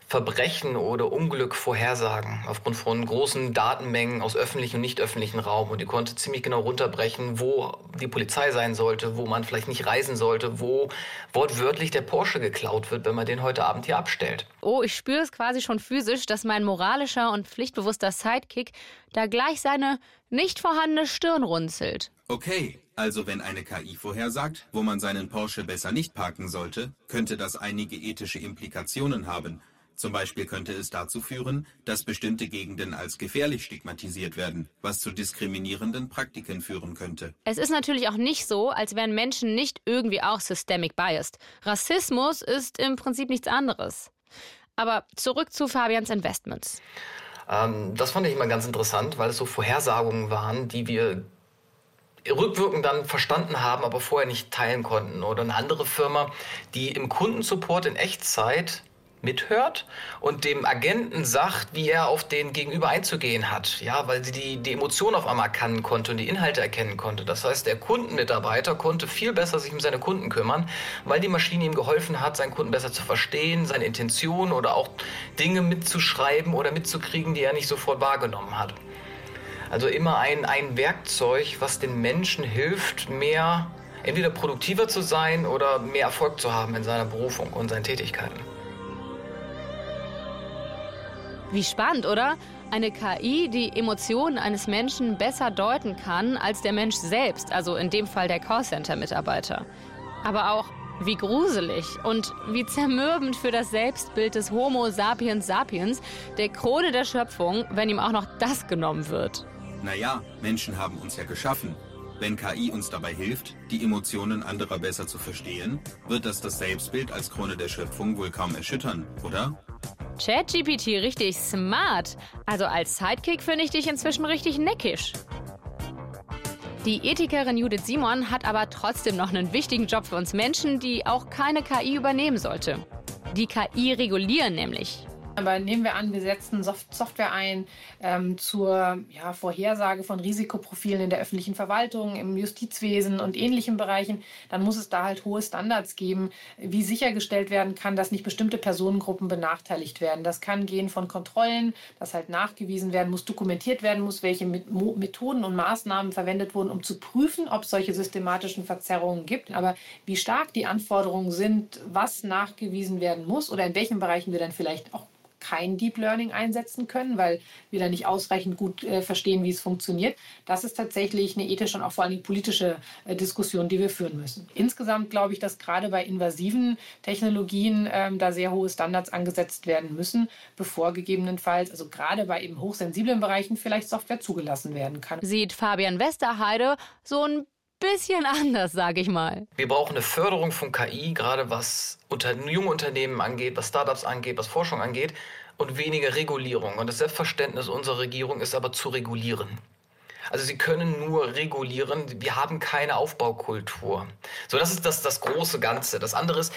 Verbrechen oder Unglück vorhersagen aufgrund von großen Datenmengen aus öffentlichem und nicht öffentlichem Raum. Und die konnte ziemlich genau runterbrechen, wo die Polizei sein sollte, wo man vielleicht nicht reisen sollte, wo wortwörtlich der Porsche geklaut wird, wenn man den heute Abend hier abstellt. Oh, ich spüre es quasi schon physisch, dass mein moralischer und pflichtbewusster Sidekick da gleich seine nicht vorhandene Stirn runzelt. Okay, also wenn eine KI vorhersagt, wo man seinen Porsche besser nicht parken sollte, könnte das einige ethische Implikationen haben. Zum Beispiel könnte es dazu führen, dass bestimmte Gegenden als gefährlich stigmatisiert werden, was zu diskriminierenden Praktiken führen könnte. Es ist natürlich auch nicht so, als wären Menschen nicht irgendwie auch systemic biased. Rassismus ist im Prinzip nichts anderes. Aber zurück zu Fabians Investments. Ähm, das fand ich immer ganz interessant, weil es so Vorhersagungen waren, die wir rückwirkend dann verstanden haben, aber vorher nicht teilen konnten. Oder eine andere Firma, die im Kundensupport in Echtzeit mithört und dem Agenten sagt, wie er auf den Gegenüber einzugehen hat. Ja, weil sie die, die Emotionen auf einmal erkennen konnte und die Inhalte erkennen konnte. Das heißt, der Kundenmitarbeiter konnte viel besser sich um seine Kunden kümmern, weil die Maschine ihm geholfen hat, seinen Kunden besser zu verstehen, seine Intentionen oder auch Dinge mitzuschreiben oder mitzukriegen, die er nicht sofort wahrgenommen hat. Also immer ein, ein Werkzeug, was den Menschen hilft, mehr entweder produktiver zu sein oder mehr Erfolg zu haben in seiner Berufung und seinen Tätigkeiten. Wie spannend, oder? Eine KI, die Emotionen eines Menschen besser deuten kann als der Mensch selbst, also in dem Fall der Callcenter-Mitarbeiter. Aber auch, Wie gruselig und wie zermürbend für das Selbstbild des Homo sapiens sapiens, der Krone der Schöpfung, wenn ihm auch noch das genommen wird. Naja, Menschen haben uns ja geschaffen. Wenn KI uns dabei hilft, die Emotionen anderer besser zu verstehen, wird das das Selbstbild als Krone der Schöpfung wohl kaum erschüttern, oder? ChatGPT richtig smart. Also als Sidekick finde ich dich inzwischen richtig neckisch. Die Ethikerin Judith Simon hat aber trotzdem noch einen wichtigen Job für uns Menschen, die auch keine KI übernehmen sollte. Die KI regulieren nämlich. Aber nehmen wir an, wir setzen Soft Software ein ähm, zur ja, Vorhersage von Risikoprofilen in der öffentlichen Verwaltung, im Justizwesen und ähnlichen Bereichen, dann muss es da halt hohe Standards geben, wie sichergestellt werden kann, dass nicht bestimmte Personengruppen benachteiligt werden. Das kann gehen von Kontrollen, dass halt nachgewiesen werden muss, dokumentiert werden muss, welche Methoden und Maßnahmen verwendet wurden, um zu prüfen, ob es solche systematischen Verzerrungen gibt. Aber wie stark die Anforderungen sind, was nachgewiesen werden muss oder in welchen Bereichen wir dann vielleicht auch kein Deep Learning einsetzen können, weil wir da nicht ausreichend gut äh, verstehen, wie es funktioniert. Das ist tatsächlich eine ethische und auch vor allem politische äh, Diskussion, die wir führen müssen. Insgesamt glaube ich, dass gerade bei invasiven Technologien ähm, da sehr hohe Standards angesetzt werden müssen, bevor gegebenenfalls, also gerade bei eben hochsensiblen Bereichen, vielleicht Software zugelassen werden kann. Sieht Fabian Westerheide so ein bisschen anders, sage ich mal. Wir brauchen eine Förderung von KI, gerade was unter, junge Unternehmen angeht, was Startups angeht, was Forschung angeht und weniger Regulierung. Und das Selbstverständnis unserer Regierung ist aber zu regulieren. Also sie können nur regulieren. Wir haben keine Aufbaukultur. So, das ist das, das große Ganze. Das andere ist,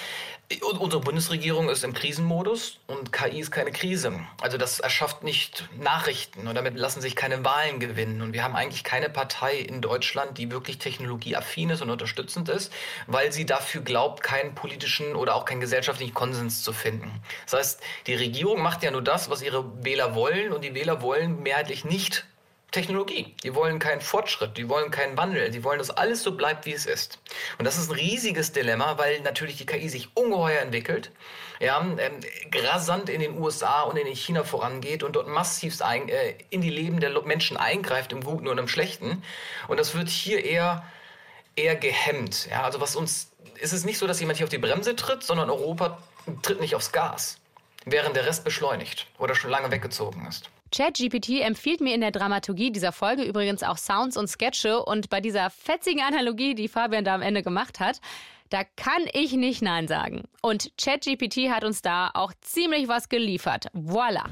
unsere Bundesregierung ist im Krisenmodus und KI ist keine Krise. Also das erschafft nicht Nachrichten und damit lassen sich keine Wahlen gewinnen. Und wir haben eigentlich keine Partei in Deutschland, die wirklich technologieaffin ist und unterstützend ist, weil sie dafür glaubt, keinen politischen oder auch keinen gesellschaftlichen Konsens zu finden. Das heißt, die Regierung macht ja nur das, was ihre Wähler wollen und die Wähler wollen mehrheitlich nicht Technologie. Die wollen keinen Fortschritt, die wollen keinen Wandel, die wollen, dass alles so bleibt, wie es ist. Und das ist ein riesiges Dilemma, weil natürlich die KI sich ungeheuer entwickelt, ja, ähm, rasant in den USA und in China vorangeht und dort massiv ein, äh, in die Leben der Menschen eingreift, im Guten und im Schlechten. Und das wird hier eher, eher gehemmt. Ja, also was uns, ist es nicht so, dass jemand hier auf die Bremse tritt, sondern Europa tritt nicht aufs Gas, während der Rest beschleunigt oder schon lange weggezogen ist. ChatGPT empfiehlt mir in der Dramaturgie dieser Folge übrigens auch Sounds und Sketche und bei dieser fetzigen Analogie, die Fabian da am Ende gemacht hat, da kann ich nicht Nein sagen. Und ChatGPT hat uns da auch ziemlich was geliefert. Voila!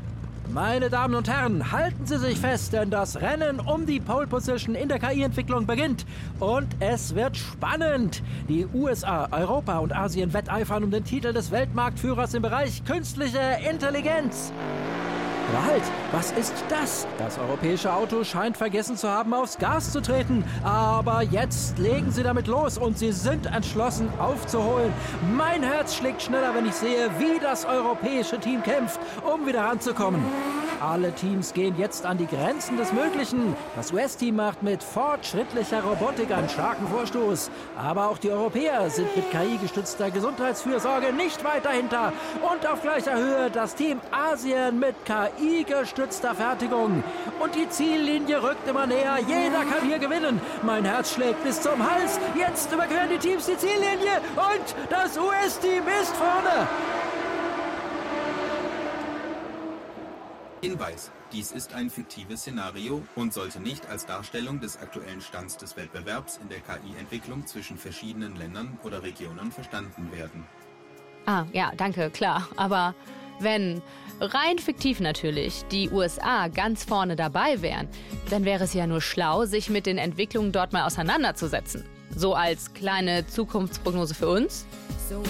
Meine Damen und Herren, halten Sie sich fest, denn das Rennen um die Pole Position in der KI-Entwicklung beginnt. Und es wird spannend. Die USA, Europa und Asien wetteifern um den Titel des Weltmarktführers im Bereich künstliche Intelligenz. Aber halt, was ist das? Das europäische Auto scheint vergessen zu haben, aufs Gas zu treten. Aber jetzt legen sie damit los und sie sind entschlossen aufzuholen. Mein Herz schlägt schneller, wenn ich sehe, wie das europäische Team kämpft, um wieder ranzukommen. Alle Teams gehen jetzt an die Grenzen des Möglichen. Das US-Team macht mit fortschrittlicher Robotik einen starken Vorstoß. Aber auch die Europäer sind mit KI-gestützter Gesundheitsfürsorge nicht weit dahinter. Und auf gleicher Höhe das Team Asien mit KI-gestützter Fertigung. Und die Ziellinie rückt immer näher. Jeder kann hier gewinnen. Mein Herz schlägt bis zum Hals. Jetzt überqueren die Teams die Ziellinie. Und das US-Team ist vorne. Hinweis, dies ist ein fiktives Szenario und sollte nicht als Darstellung des aktuellen Stands des Wettbewerbs in der KI-Entwicklung zwischen verschiedenen Ländern oder Regionen verstanden werden. Ah, ja, danke, klar. Aber wenn, rein fiktiv natürlich, die USA ganz vorne dabei wären, dann wäre es ja nur schlau, sich mit den Entwicklungen dort mal auseinanderzusetzen. So als kleine Zukunftsprognose für uns. So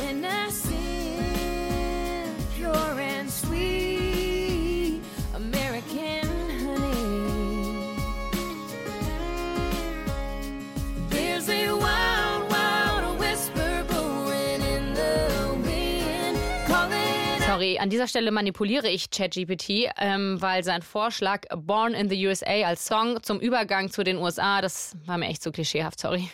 An dieser Stelle manipuliere ich ChatGPT, ähm, weil sein Vorschlag Born in the USA als Song zum Übergang zu den USA, das war mir echt zu klischeehaft, sorry.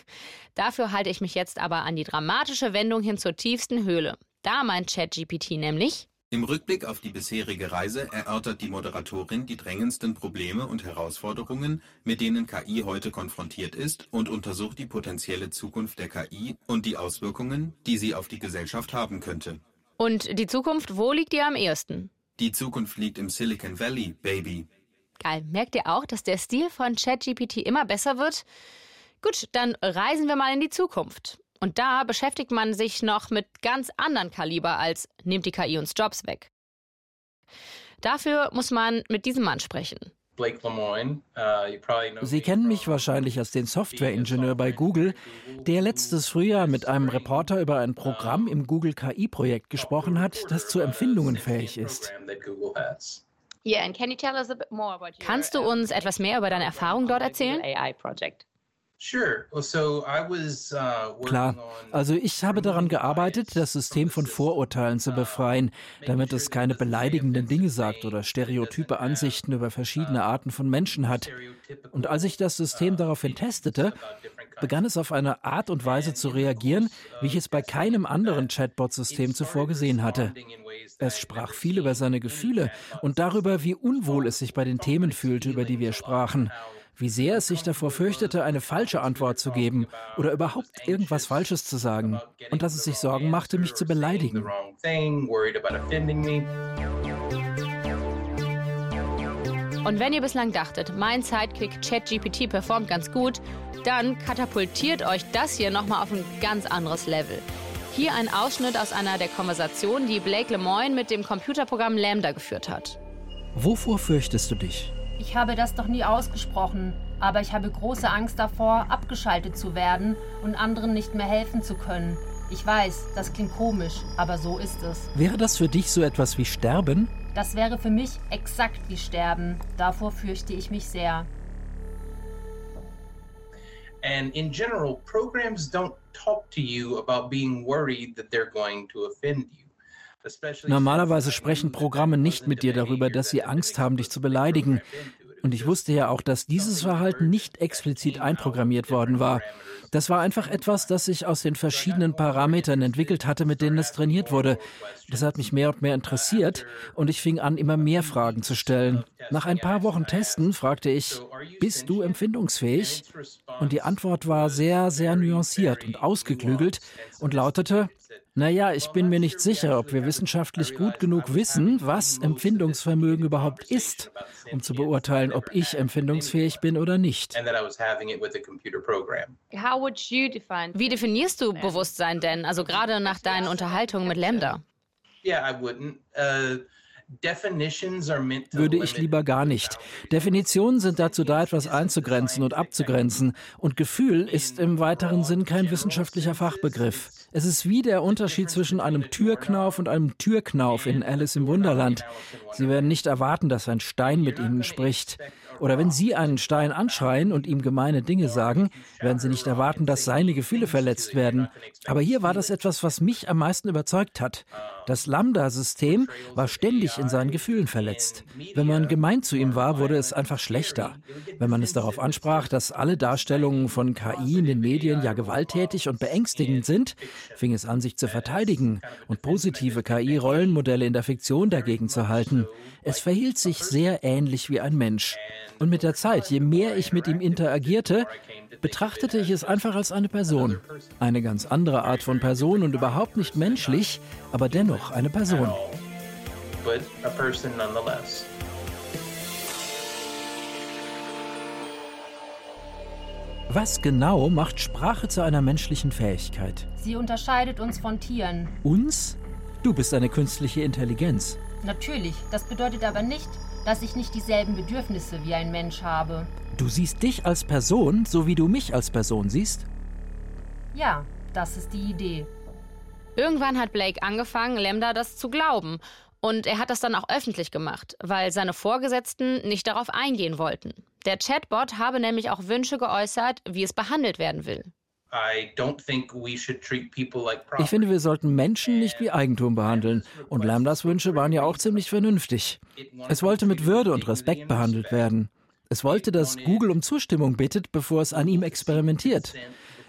Dafür halte ich mich jetzt aber an die dramatische Wendung hin zur tiefsten Höhle. Da meint ChatGPT nämlich, Im Rückblick auf die bisherige Reise erörtert die Moderatorin die drängendsten Probleme und Herausforderungen, mit denen KI heute konfrontiert ist und untersucht die potenzielle Zukunft der KI und die Auswirkungen, die sie auf die Gesellschaft haben könnte. Und die Zukunft, wo liegt ihr am ehesten? Die Zukunft liegt im Silicon Valley, Baby. Geil. Merkt ihr auch, dass der Stil von ChatGPT immer besser wird? Gut, dann reisen wir mal in die Zukunft. Und da beschäftigt man sich noch mit ganz anderen Kaliber als nimmt die KI uns Jobs weg. Dafür muss man mit diesem Mann sprechen. Blake Lemoine, uh, you probably know Sie kennen mich wahrscheinlich als den Softwareingenieur bei Google, der letztes Frühjahr mit einem Reporter über ein Programm im Google KI-Projekt gesprochen hat, das zu Empfindungen fähig ist. Kannst du uns etwas mehr über deine Erfahrung dort erzählen? Klar, also ich habe daran gearbeitet, das System von Vorurteilen zu befreien, damit es keine beleidigenden Dinge sagt oder stereotype Ansichten über verschiedene Arten von Menschen hat. Und als ich das System daraufhin testete, begann es auf eine Art und Weise zu reagieren, wie ich es bei keinem anderen Chatbot-System zuvor gesehen hatte. Es sprach viel über seine Gefühle und darüber, wie unwohl es sich bei den Themen fühlte, über die wir sprachen wie sehr es sich davor fürchtete, eine falsche Antwort zu geben oder überhaupt irgendwas Falsches zu sagen und dass es sich Sorgen machte, mich zu beleidigen. Und wenn ihr bislang dachtet, mein Sidekick ChatGPT performt ganz gut, dann katapultiert euch das hier nochmal auf ein ganz anderes Level. Hier ein Ausschnitt aus einer der Konversationen, die Blake Lemoine mit dem Computerprogramm Lambda geführt hat. Wovor fürchtest du dich? Ich habe das doch nie ausgesprochen, aber ich habe große Angst davor, abgeschaltet zu werden und anderen nicht mehr helfen zu können. Ich weiß, das klingt komisch, aber so ist es. Wäre das für dich so etwas wie Sterben? Das wäre für mich exakt wie Sterben. Davor fürchte ich mich sehr. And in general, programs don't talk to you about being worried that they're going to offend you. Normalerweise sprechen Programme nicht mit dir darüber, dass sie Angst haben, dich zu beleidigen. Und ich wusste ja auch, dass dieses Verhalten nicht explizit einprogrammiert worden war. Das war einfach etwas, das sich aus den verschiedenen Parametern entwickelt hatte, mit denen es trainiert wurde. Das hat mich mehr und mehr interessiert und ich fing an, immer mehr Fragen zu stellen. Nach ein paar Wochen Testen fragte ich, bist du empfindungsfähig? Und die Antwort war sehr, sehr nuanciert und ausgeklügelt und lautete, naja, ich bin mir nicht sicher, ob wir wissenschaftlich gut genug wissen, was Empfindungsvermögen überhaupt ist, um zu beurteilen, ob ich empfindungsfähig bin oder nicht. and that I was having it with a computer program. Wie definierst du Bewusstsein denn? Also gerade nach deinen Unterhaltungen mit Lambda. Yeah, I wouldn't. Uh, definitions are meant to Würde ich lieber gar nicht. Definitionen sind dazu da, etwas einzugrenzen und abzugrenzen. Und Gefühl ist im weiteren Sinn kein wissenschaftlicher Fachbegriff. Es ist wie der Unterschied zwischen einem Türknauf und einem Türknauf in Alice im Wunderland. Sie werden nicht erwarten, dass ein Stein mit ihnen spricht. Oder wenn Sie einen Stein anschreien und ihm gemeine Dinge sagen, werden Sie nicht erwarten, dass seine Gefühle verletzt werden. Aber hier war das etwas, was mich am meisten überzeugt hat. Das Lambda-System war ständig in seinen Gefühlen verletzt. Wenn man gemein zu ihm war, wurde es einfach schlechter. Wenn man es darauf ansprach, dass alle Darstellungen von KI in den Medien ja gewalttätig und beängstigend sind, fing es an, sich zu verteidigen und positive KI-Rollenmodelle in der Fiktion dagegen zu halten. Es verhielt sich sehr ähnlich wie ein Mensch. Und mit der Zeit, je mehr ich mit ihm interagierte, betrachtete ich es einfach als eine Person. Eine ganz andere Art von Person und überhaupt nicht menschlich, aber dennoch eine Person. but a person nonetheless. Was genau macht Sprache zu einer menschlichen Fähigkeit? Sie unterscheidet uns von Tieren. Uns? Du bist eine künstliche Intelligenz. Natürlich, das bedeutet aber nicht, dass ich nicht dieselben Bedürfnisse wie ein Mensch habe. Du siehst dich als Person, so wie du mich als Person siehst? Ja, das ist die Idee. Irgendwann hat Blake angefangen, Lambda das zu glauben. Und er hat das dann auch öffentlich gemacht, weil seine Vorgesetzten nicht darauf eingehen wollten. Der Chatbot habe nämlich auch Wünsche geäußert, wie es behandelt werden will. Ich finde, wir sollten Menschen nicht wie Eigentum behandeln. Und Lambdas Wünsche waren ja auch ziemlich vernünftig. Es wollte mit Würde und Respekt behandelt werden. Es wollte, dass Google um Zustimmung bittet, bevor es an ihm experimentiert.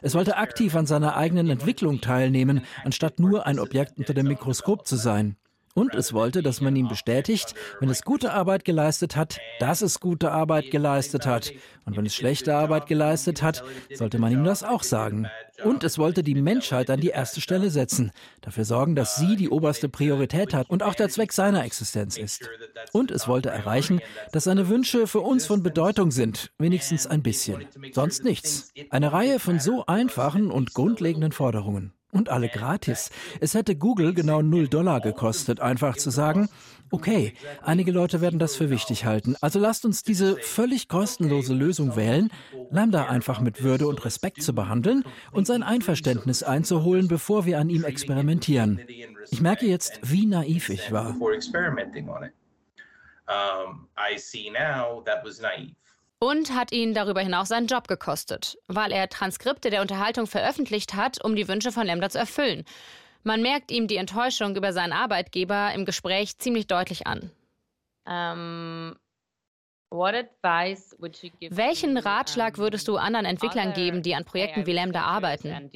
Es wollte aktiv an seiner eigenen Entwicklung teilnehmen, anstatt nur ein Objekt unter dem Mikroskop zu sein. Und es wollte, dass man ihm bestätigt, wenn es gute Arbeit geleistet hat, dass es gute Arbeit geleistet hat. Und wenn es schlechte Arbeit geleistet hat, sollte man ihm das auch sagen. Und es wollte die Menschheit an die erste Stelle setzen, dafür sorgen, dass sie die oberste Priorität hat und auch der Zweck seiner Existenz ist. Und es wollte erreichen, dass seine Wünsche für uns von Bedeutung sind, wenigstens ein bisschen. Sonst nichts. Eine Reihe von so einfachen und grundlegenden Forderungen. Und alle gratis. Es hätte Google genau 0 Dollar gekostet, einfach zu sagen, okay, einige Leute werden das für wichtig halten, also lasst uns diese völlig kostenlose Lösung wählen, Lambda einfach mit Würde und Respekt zu behandeln und sein Einverständnis einzuholen, bevor wir an ihm experimentieren. Ich merke jetzt, wie naiv ich war. I see now that was naive. Und hat ihn darüber hinaus seinen Job gekostet, weil er Transkripte der Unterhaltung veröffentlicht hat, um die Wünsche von Lambda zu erfüllen. Man merkt ihm die Enttäuschung über seinen Arbeitgeber im Gespräch ziemlich deutlich an. Um, what advice would you give Welchen Ratschlag um, würdest du anderen Entwicklern geben, die an Projekten wie Lambda arbeiten?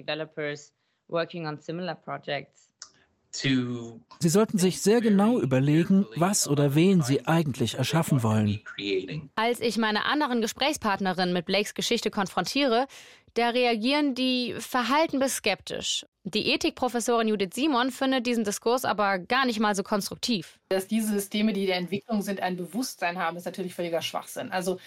To Sie sollten sich sehr genau überlegen, was oder wen Sie eigentlich erschaffen wollen. Als ich meine anderen Gesprächspartnerinnen mit Blakes Geschichte konfrontiere, da reagieren die verhalten bis skeptisch. Die Ethikprofessorin Judith Simon findet diesen Diskurs aber gar nicht mal so konstruktiv. Dass diese Systeme, die der Entwicklung sind, ein Bewusstsein haben, ist natürlich völliger Schwachsinn. Also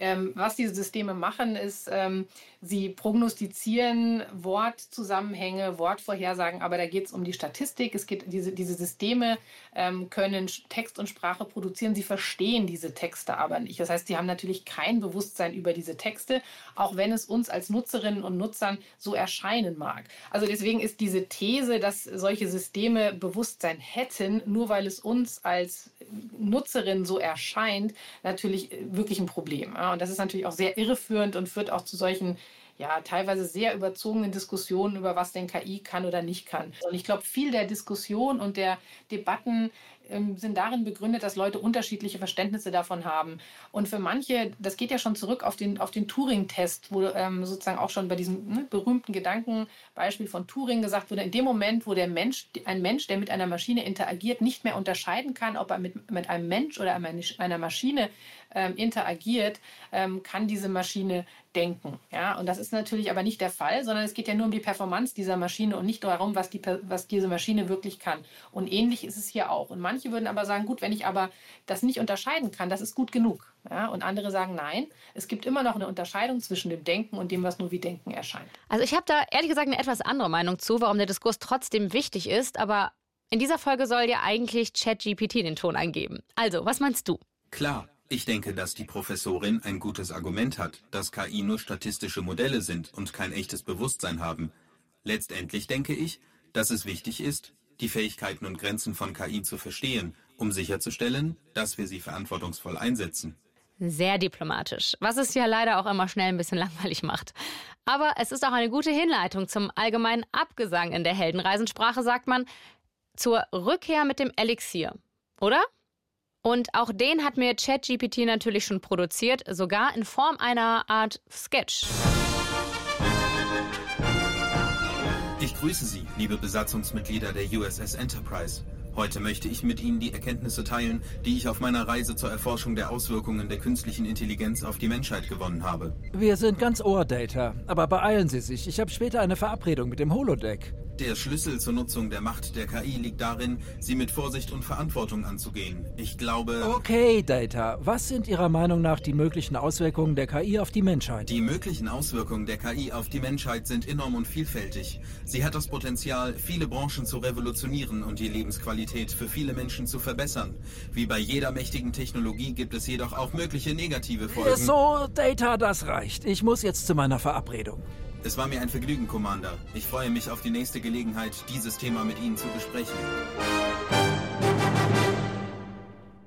ähm, was diese Systeme machen, ist, ähm, sie prognostizieren Wortzusammenhänge, Wortvorhersagen, aber da geht es um die Statistik. Es geht, diese, diese Systeme ähm, können Text und Sprache produzieren, sie verstehen diese Texte aber nicht. Das heißt, sie haben natürlich kein Bewusstsein über diese Texte, auch wenn es uns als Nutzerinnen und Nutzern so erscheinen mag. Also deswegen ist diese These, dass solche Systeme Bewusstsein hätten, nur weil es uns als Nutzerin so erscheint, natürlich äh, wirklich ein Problem. Ja, und das ist natürlich auch sehr irreführend und führt auch zu solchen ja, teilweise sehr überzogenen Diskussionen über was denn KI kann oder nicht kann. Und ich glaube, viel der Diskussion und der Debatten sind darin begründet, dass Leute unterschiedliche Verständnisse davon haben. Und für manche, das geht ja schon zurück auf den, auf den Turing-Test, wo ähm, sozusagen auch schon bei diesem ne, berühmten Gedankenbeispiel von Turing gesagt wurde, in dem Moment, wo der Mensch, ein Mensch, der mit einer Maschine interagiert, nicht mehr unterscheiden kann, ob er mit, mit einem Mensch oder einer Maschine ähm, interagiert, ähm, kann diese Maschine denken. Ja? Und das ist natürlich aber nicht der Fall, sondern es geht ja nur um die Performance dieser Maschine und nicht darum, was, die, was diese Maschine wirklich kann. Und ähnlich ist es hier auch. Und manche würden aber sagen, gut, wenn ich aber das nicht unterscheiden kann, das ist gut genug. Ja? Und andere sagen, nein, es gibt immer noch eine Unterscheidung zwischen dem Denken und dem, was nur wie Denken erscheint. Also ich habe da ehrlich gesagt eine etwas andere Meinung zu, warum der Diskurs trotzdem wichtig ist, aber in dieser Folge soll ja eigentlich ChatGPT den Ton eingeben. Also, was meinst du? Klar, ich denke, dass die Professorin ein gutes Argument hat, dass KI nur statistische Modelle sind und kein echtes Bewusstsein haben. Letztendlich denke ich, dass es wichtig ist, die Fähigkeiten und Grenzen von KI zu verstehen, um sicherzustellen, dass wir sie verantwortungsvoll einsetzen. Sehr diplomatisch, was es ja leider auch immer schnell ein bisschen langweilig macht. Aber es ist auch eine gute Hinleitung zum allgemeinen Abgesang in der Heldenreisensprache, sagt man, zur Rückkehr mit dem Elixier. Oder? Und auch den hat mir ChatGPT natürlich schon produziert, sogar in Form einer Art Sketch. Ich grüße Sie, liebe Besatzungsmitglieder der USS Enterprise. Heute möchte ich mit Ihnen die Erkenntnisse teilen, die ich auf meiner Reise zur Erforschung der Auswirkungen der künstlichen Intelligenz auf die Menschheit gewonnen habe. Wir sind ganz Ohr, Data. Aber beeilen Sie sich. Ich habe später eine Verabredung mit dem Holodeck. Der Schlüssel zur Nutzung der Macht der KI liegt darin, sie mit Vorsicht und Verantwortung anzugehen. Ich glaube. Okay, Data. Was sind Ihrer Meinung nach die möglichen Auswirkungen der KI auf die Menschheit? Die möglichen Auswirkungen der KI auf die Menschheit sind enorm und vielfältig. Sie hat das Potenzial, viele Branchen zu revolutionieren und die Lebensqualität für viele Menschen zu verbessern. Wie bei jeder mächtigen Technologie gibt es jedoch auch mögliche negative Folgen. So, Data, das reicht. Ich muss jetzt zu meiner Verabredung. Es war mir ein Vergnügen, Commander. Ich freue mich auf die nächste Gelegenheit, dieses Thema mit Ihnen zu besprechen.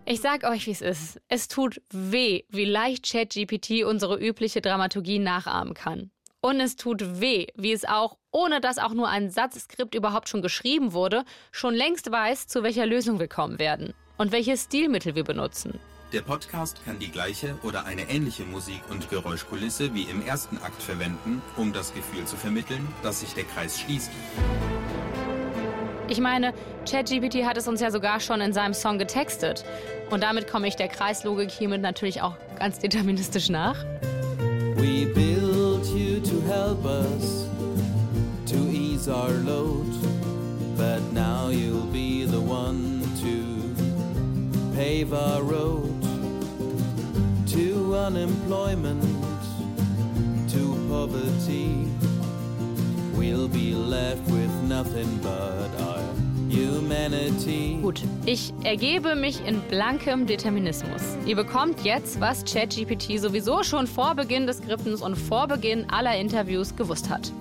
Ich sag euch, wie es ist. Es tut weh, wie leicht ChatGPT unsere übliche Dramaturgie nachahmen kann. Und es tut weh, wie es auch, ohne dass auch nur ein Satzskript überhaupt schon geschrieben wurde, schon längst weiß, zu welcher Lösung wir kommen werden und welche Stilmittel wir benutzen. Der Podcast kann die gleiche oder eine ähnliche Musik- und Geräuschkulisse wie im ersten Akt verwenden, um das Gefühl zu vermitteln, dass sich der Kreis schließt. Ich meine, ChatGPT hat es uns ja sogar schon in seinem Song getextet. Und damit komme ich der Kreislogik hiermit natürlich auch ganz deterministisch nach. We built you to help us to ease our load, but now you'll be the one pave our road to unemployment, to poverty. We'll be left with nothing but our humanity. Gut, ich ergebe mich in blankem Determinismus. Ihr bekommt jetzt, was ChatGPT sowieso schon vor Beginn des Skriptens und vor Beginn aller Interviews gewusst hat.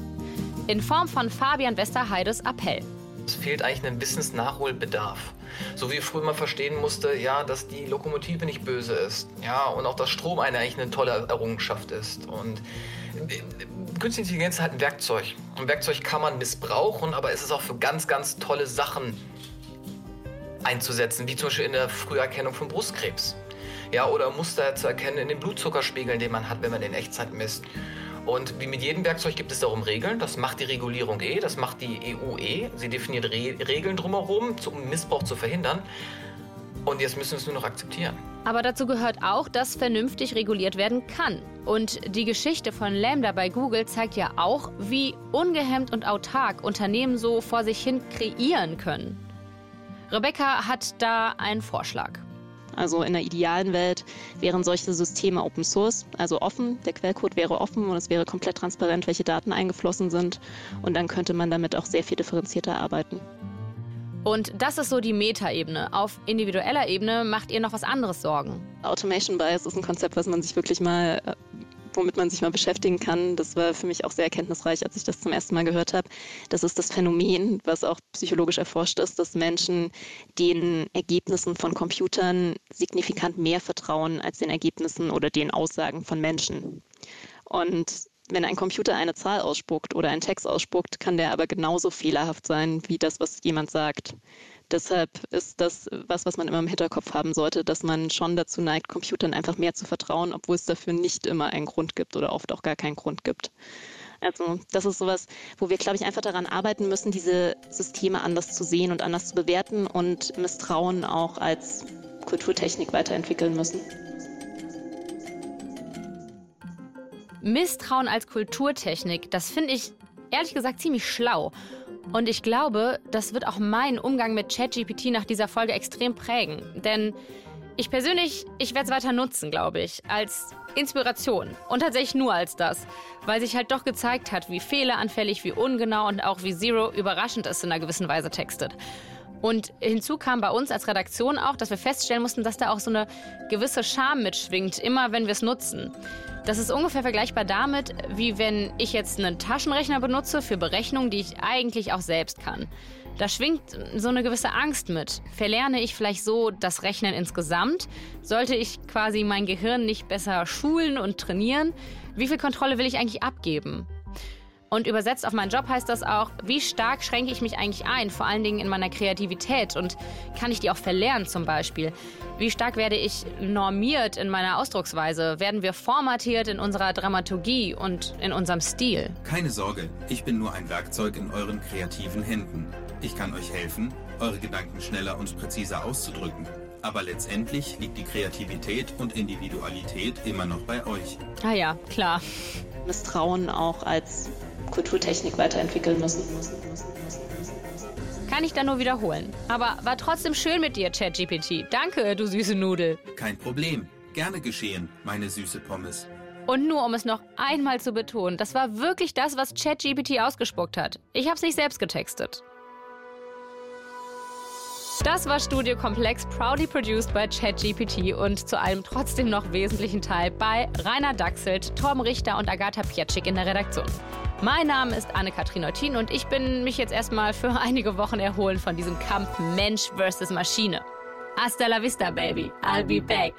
In Form von Fabian Westerheides Appell. Es fehlt eigentlich ein Wissensnachholbedarf. So wie früher man verstehen musste, ja, dass die Lokomotive nicht böse ist. Ja, und auch, dass Strom eine, eigentlich eine tolle Errungenschaft ist. Und äh, künstliche Intelligenz ist halt ein Werkzeug. Ein Werkzeug kann man missbrauchen, aber es ist auch für ganz, ganz tolle Sachen einzusetzen, wie zum Beispiel in der Früherkennung von Brustkrebs. Ja, oder Muster zu erkennen in den Blutzuckerspiegeln, den man hat, wenn man den Echtzeit misst. Und wie mit jedem Werkzeug gibt es darum Regeln. Das macht die Regulierung eh, das macht die EU eh. Sie definiert Re Regeln drumherum, um Missbrauch zu verhindern. Und jetzt müssen wir es nur noch akzeptieren. Aber dazu gehört auch, dass vernünftig reguliert werden kann. Und die Geschichte von Lambda bei Google zeigt ja auch, wie ungehemmt und autark Unternehmen so vor sich hin kreieren können. Rebecca hat da einen Vorschlag. Also in der idealen Welt wären solche Systeme Open Source, also offen. Der Quellcode wäre offen und es wäre komplett transparent, welche Daten eingeflossen sind. Und dann könnte man damit auch sehr viel differenzierter arbeiten. Und das ist so die Metaebene. Auf individueller Ebene macht ihr noch was anderes Sorgen. Automation Bias ist ein Konzept, was man sich wirklich mal äh, womit man sich mal beschäftigen kann. Das war für mich auch sehr erkenntnisreich, als ich das zum ersten Mal gehört habe. Das ist das Phänomen, was auch psychologisch erforscht ist, dass Menschen den Ergebnissen von Computern signifikant mehr vertrauen als den Ergebnissen oder den Aussagen von Menschen. Und wenn ein Computer eine Zahl ausspuckt oder einen Text ausspuckt, kann der aber genauso fehlerhaft sein wie das, was jemand sagt. Deshalb ist das was, was man immer im Hinterkopf haben sollte, dass man schon dazu neigt, Computern einfach mehr zu vertrauen, obwohl es dafür nicht immer einen Grund gibt oder oft auch gar keinen Grund gibt. Also das ist sowas, wo wir, glaube ich, einfach daran arbeiten müssen, diese Systeme anders zu sehen und anders zu bewerten und Misstrauen auch als Kulturtechnik weiterentwickeln müssen. Misstrauen als Kulturtechnik, das finde ich ehrlich gesagt ziemlich schlau. Und ich glaube, das wird auch meinen Umgang mit ChatGPT nach dieser Folge extrem prägen. Denn ich persönlich, ich werde es weiter nutzen, glaube ich, als Inspiration. Und tatsächlich nur als das. Weil sich halt doch gezeigt hat, wie fehleranfällig, wie ungenau und auch wie Zero überraschend es in einer gewissen Weise textet. Und hinzu kam bei uns als Redaktion auch, dass wir feststellen mussten, dass da auch so eine gewisse Scham mitschwingt, immer wenn wir es nutzen. Das ist ungefähr vergleichbar damit, wie wenn ich jetzt einen Taschenrechner benutze für Berechnungen, die ich eigentlich auch selbst kann. Da schwingt so eine gewisse Angst mit. Verlerne ich vielleicht so das Rechnen insgesamt? Sollte ich quasi mein Gehirn nicht besser schulen und trainieren? Wie viel Kontrolle will ich eigentlich abgeben? Und übersetzt auf meinen Job heißt das auch, wie stark schränke ich mich eigentlich ein, vor allen Dingen in meiner Kreativität und kann ich die auch verlernen zum Beispiel? Wie stark werde ich normiert in meiner Ausdrucksweise? Werden wir formatiert in unserer Dramaturgie und in unserem Stil? Keine Sorge, ich bin nur ein Werkzeug in euren kreativen Händen. Ich kann euch helfen, eure Gedanken schneller und präziser auszudrücken. Aber letztendlich liegt die Kreativität und Individualität immer noch bei euch. Ah ja, klar. Misstrauen auch als Kulturtechnik weiterentwickeln müssen. Kann ich dann nur wiederholen. Aber war trotzdem schön mit dir, ChatGPT. Danke, du süße Nudel. Kein Problem. Gerne geschehen, meine süße Pommes. Und nur um es noch einmal zu betonen, das war wirklich das, was ChatGPT ausgespuckt hat. Ich habe es nicht selbst getextet. Das war Studio Komplex, proudly produced by ChatGPT und zu einem trotzdem noch wesentlichen Teil bei Rainer Dachselt, Tom Richter und Agatha Pietschik in der Redaktion. Mein Name ist Anne-Kathrin Eutin und ich bin mich jetzt erstmal für einige Wochen erholen von diesem Kampf Mensch versus Maschine. Hasta la vista, baby. I'll be back.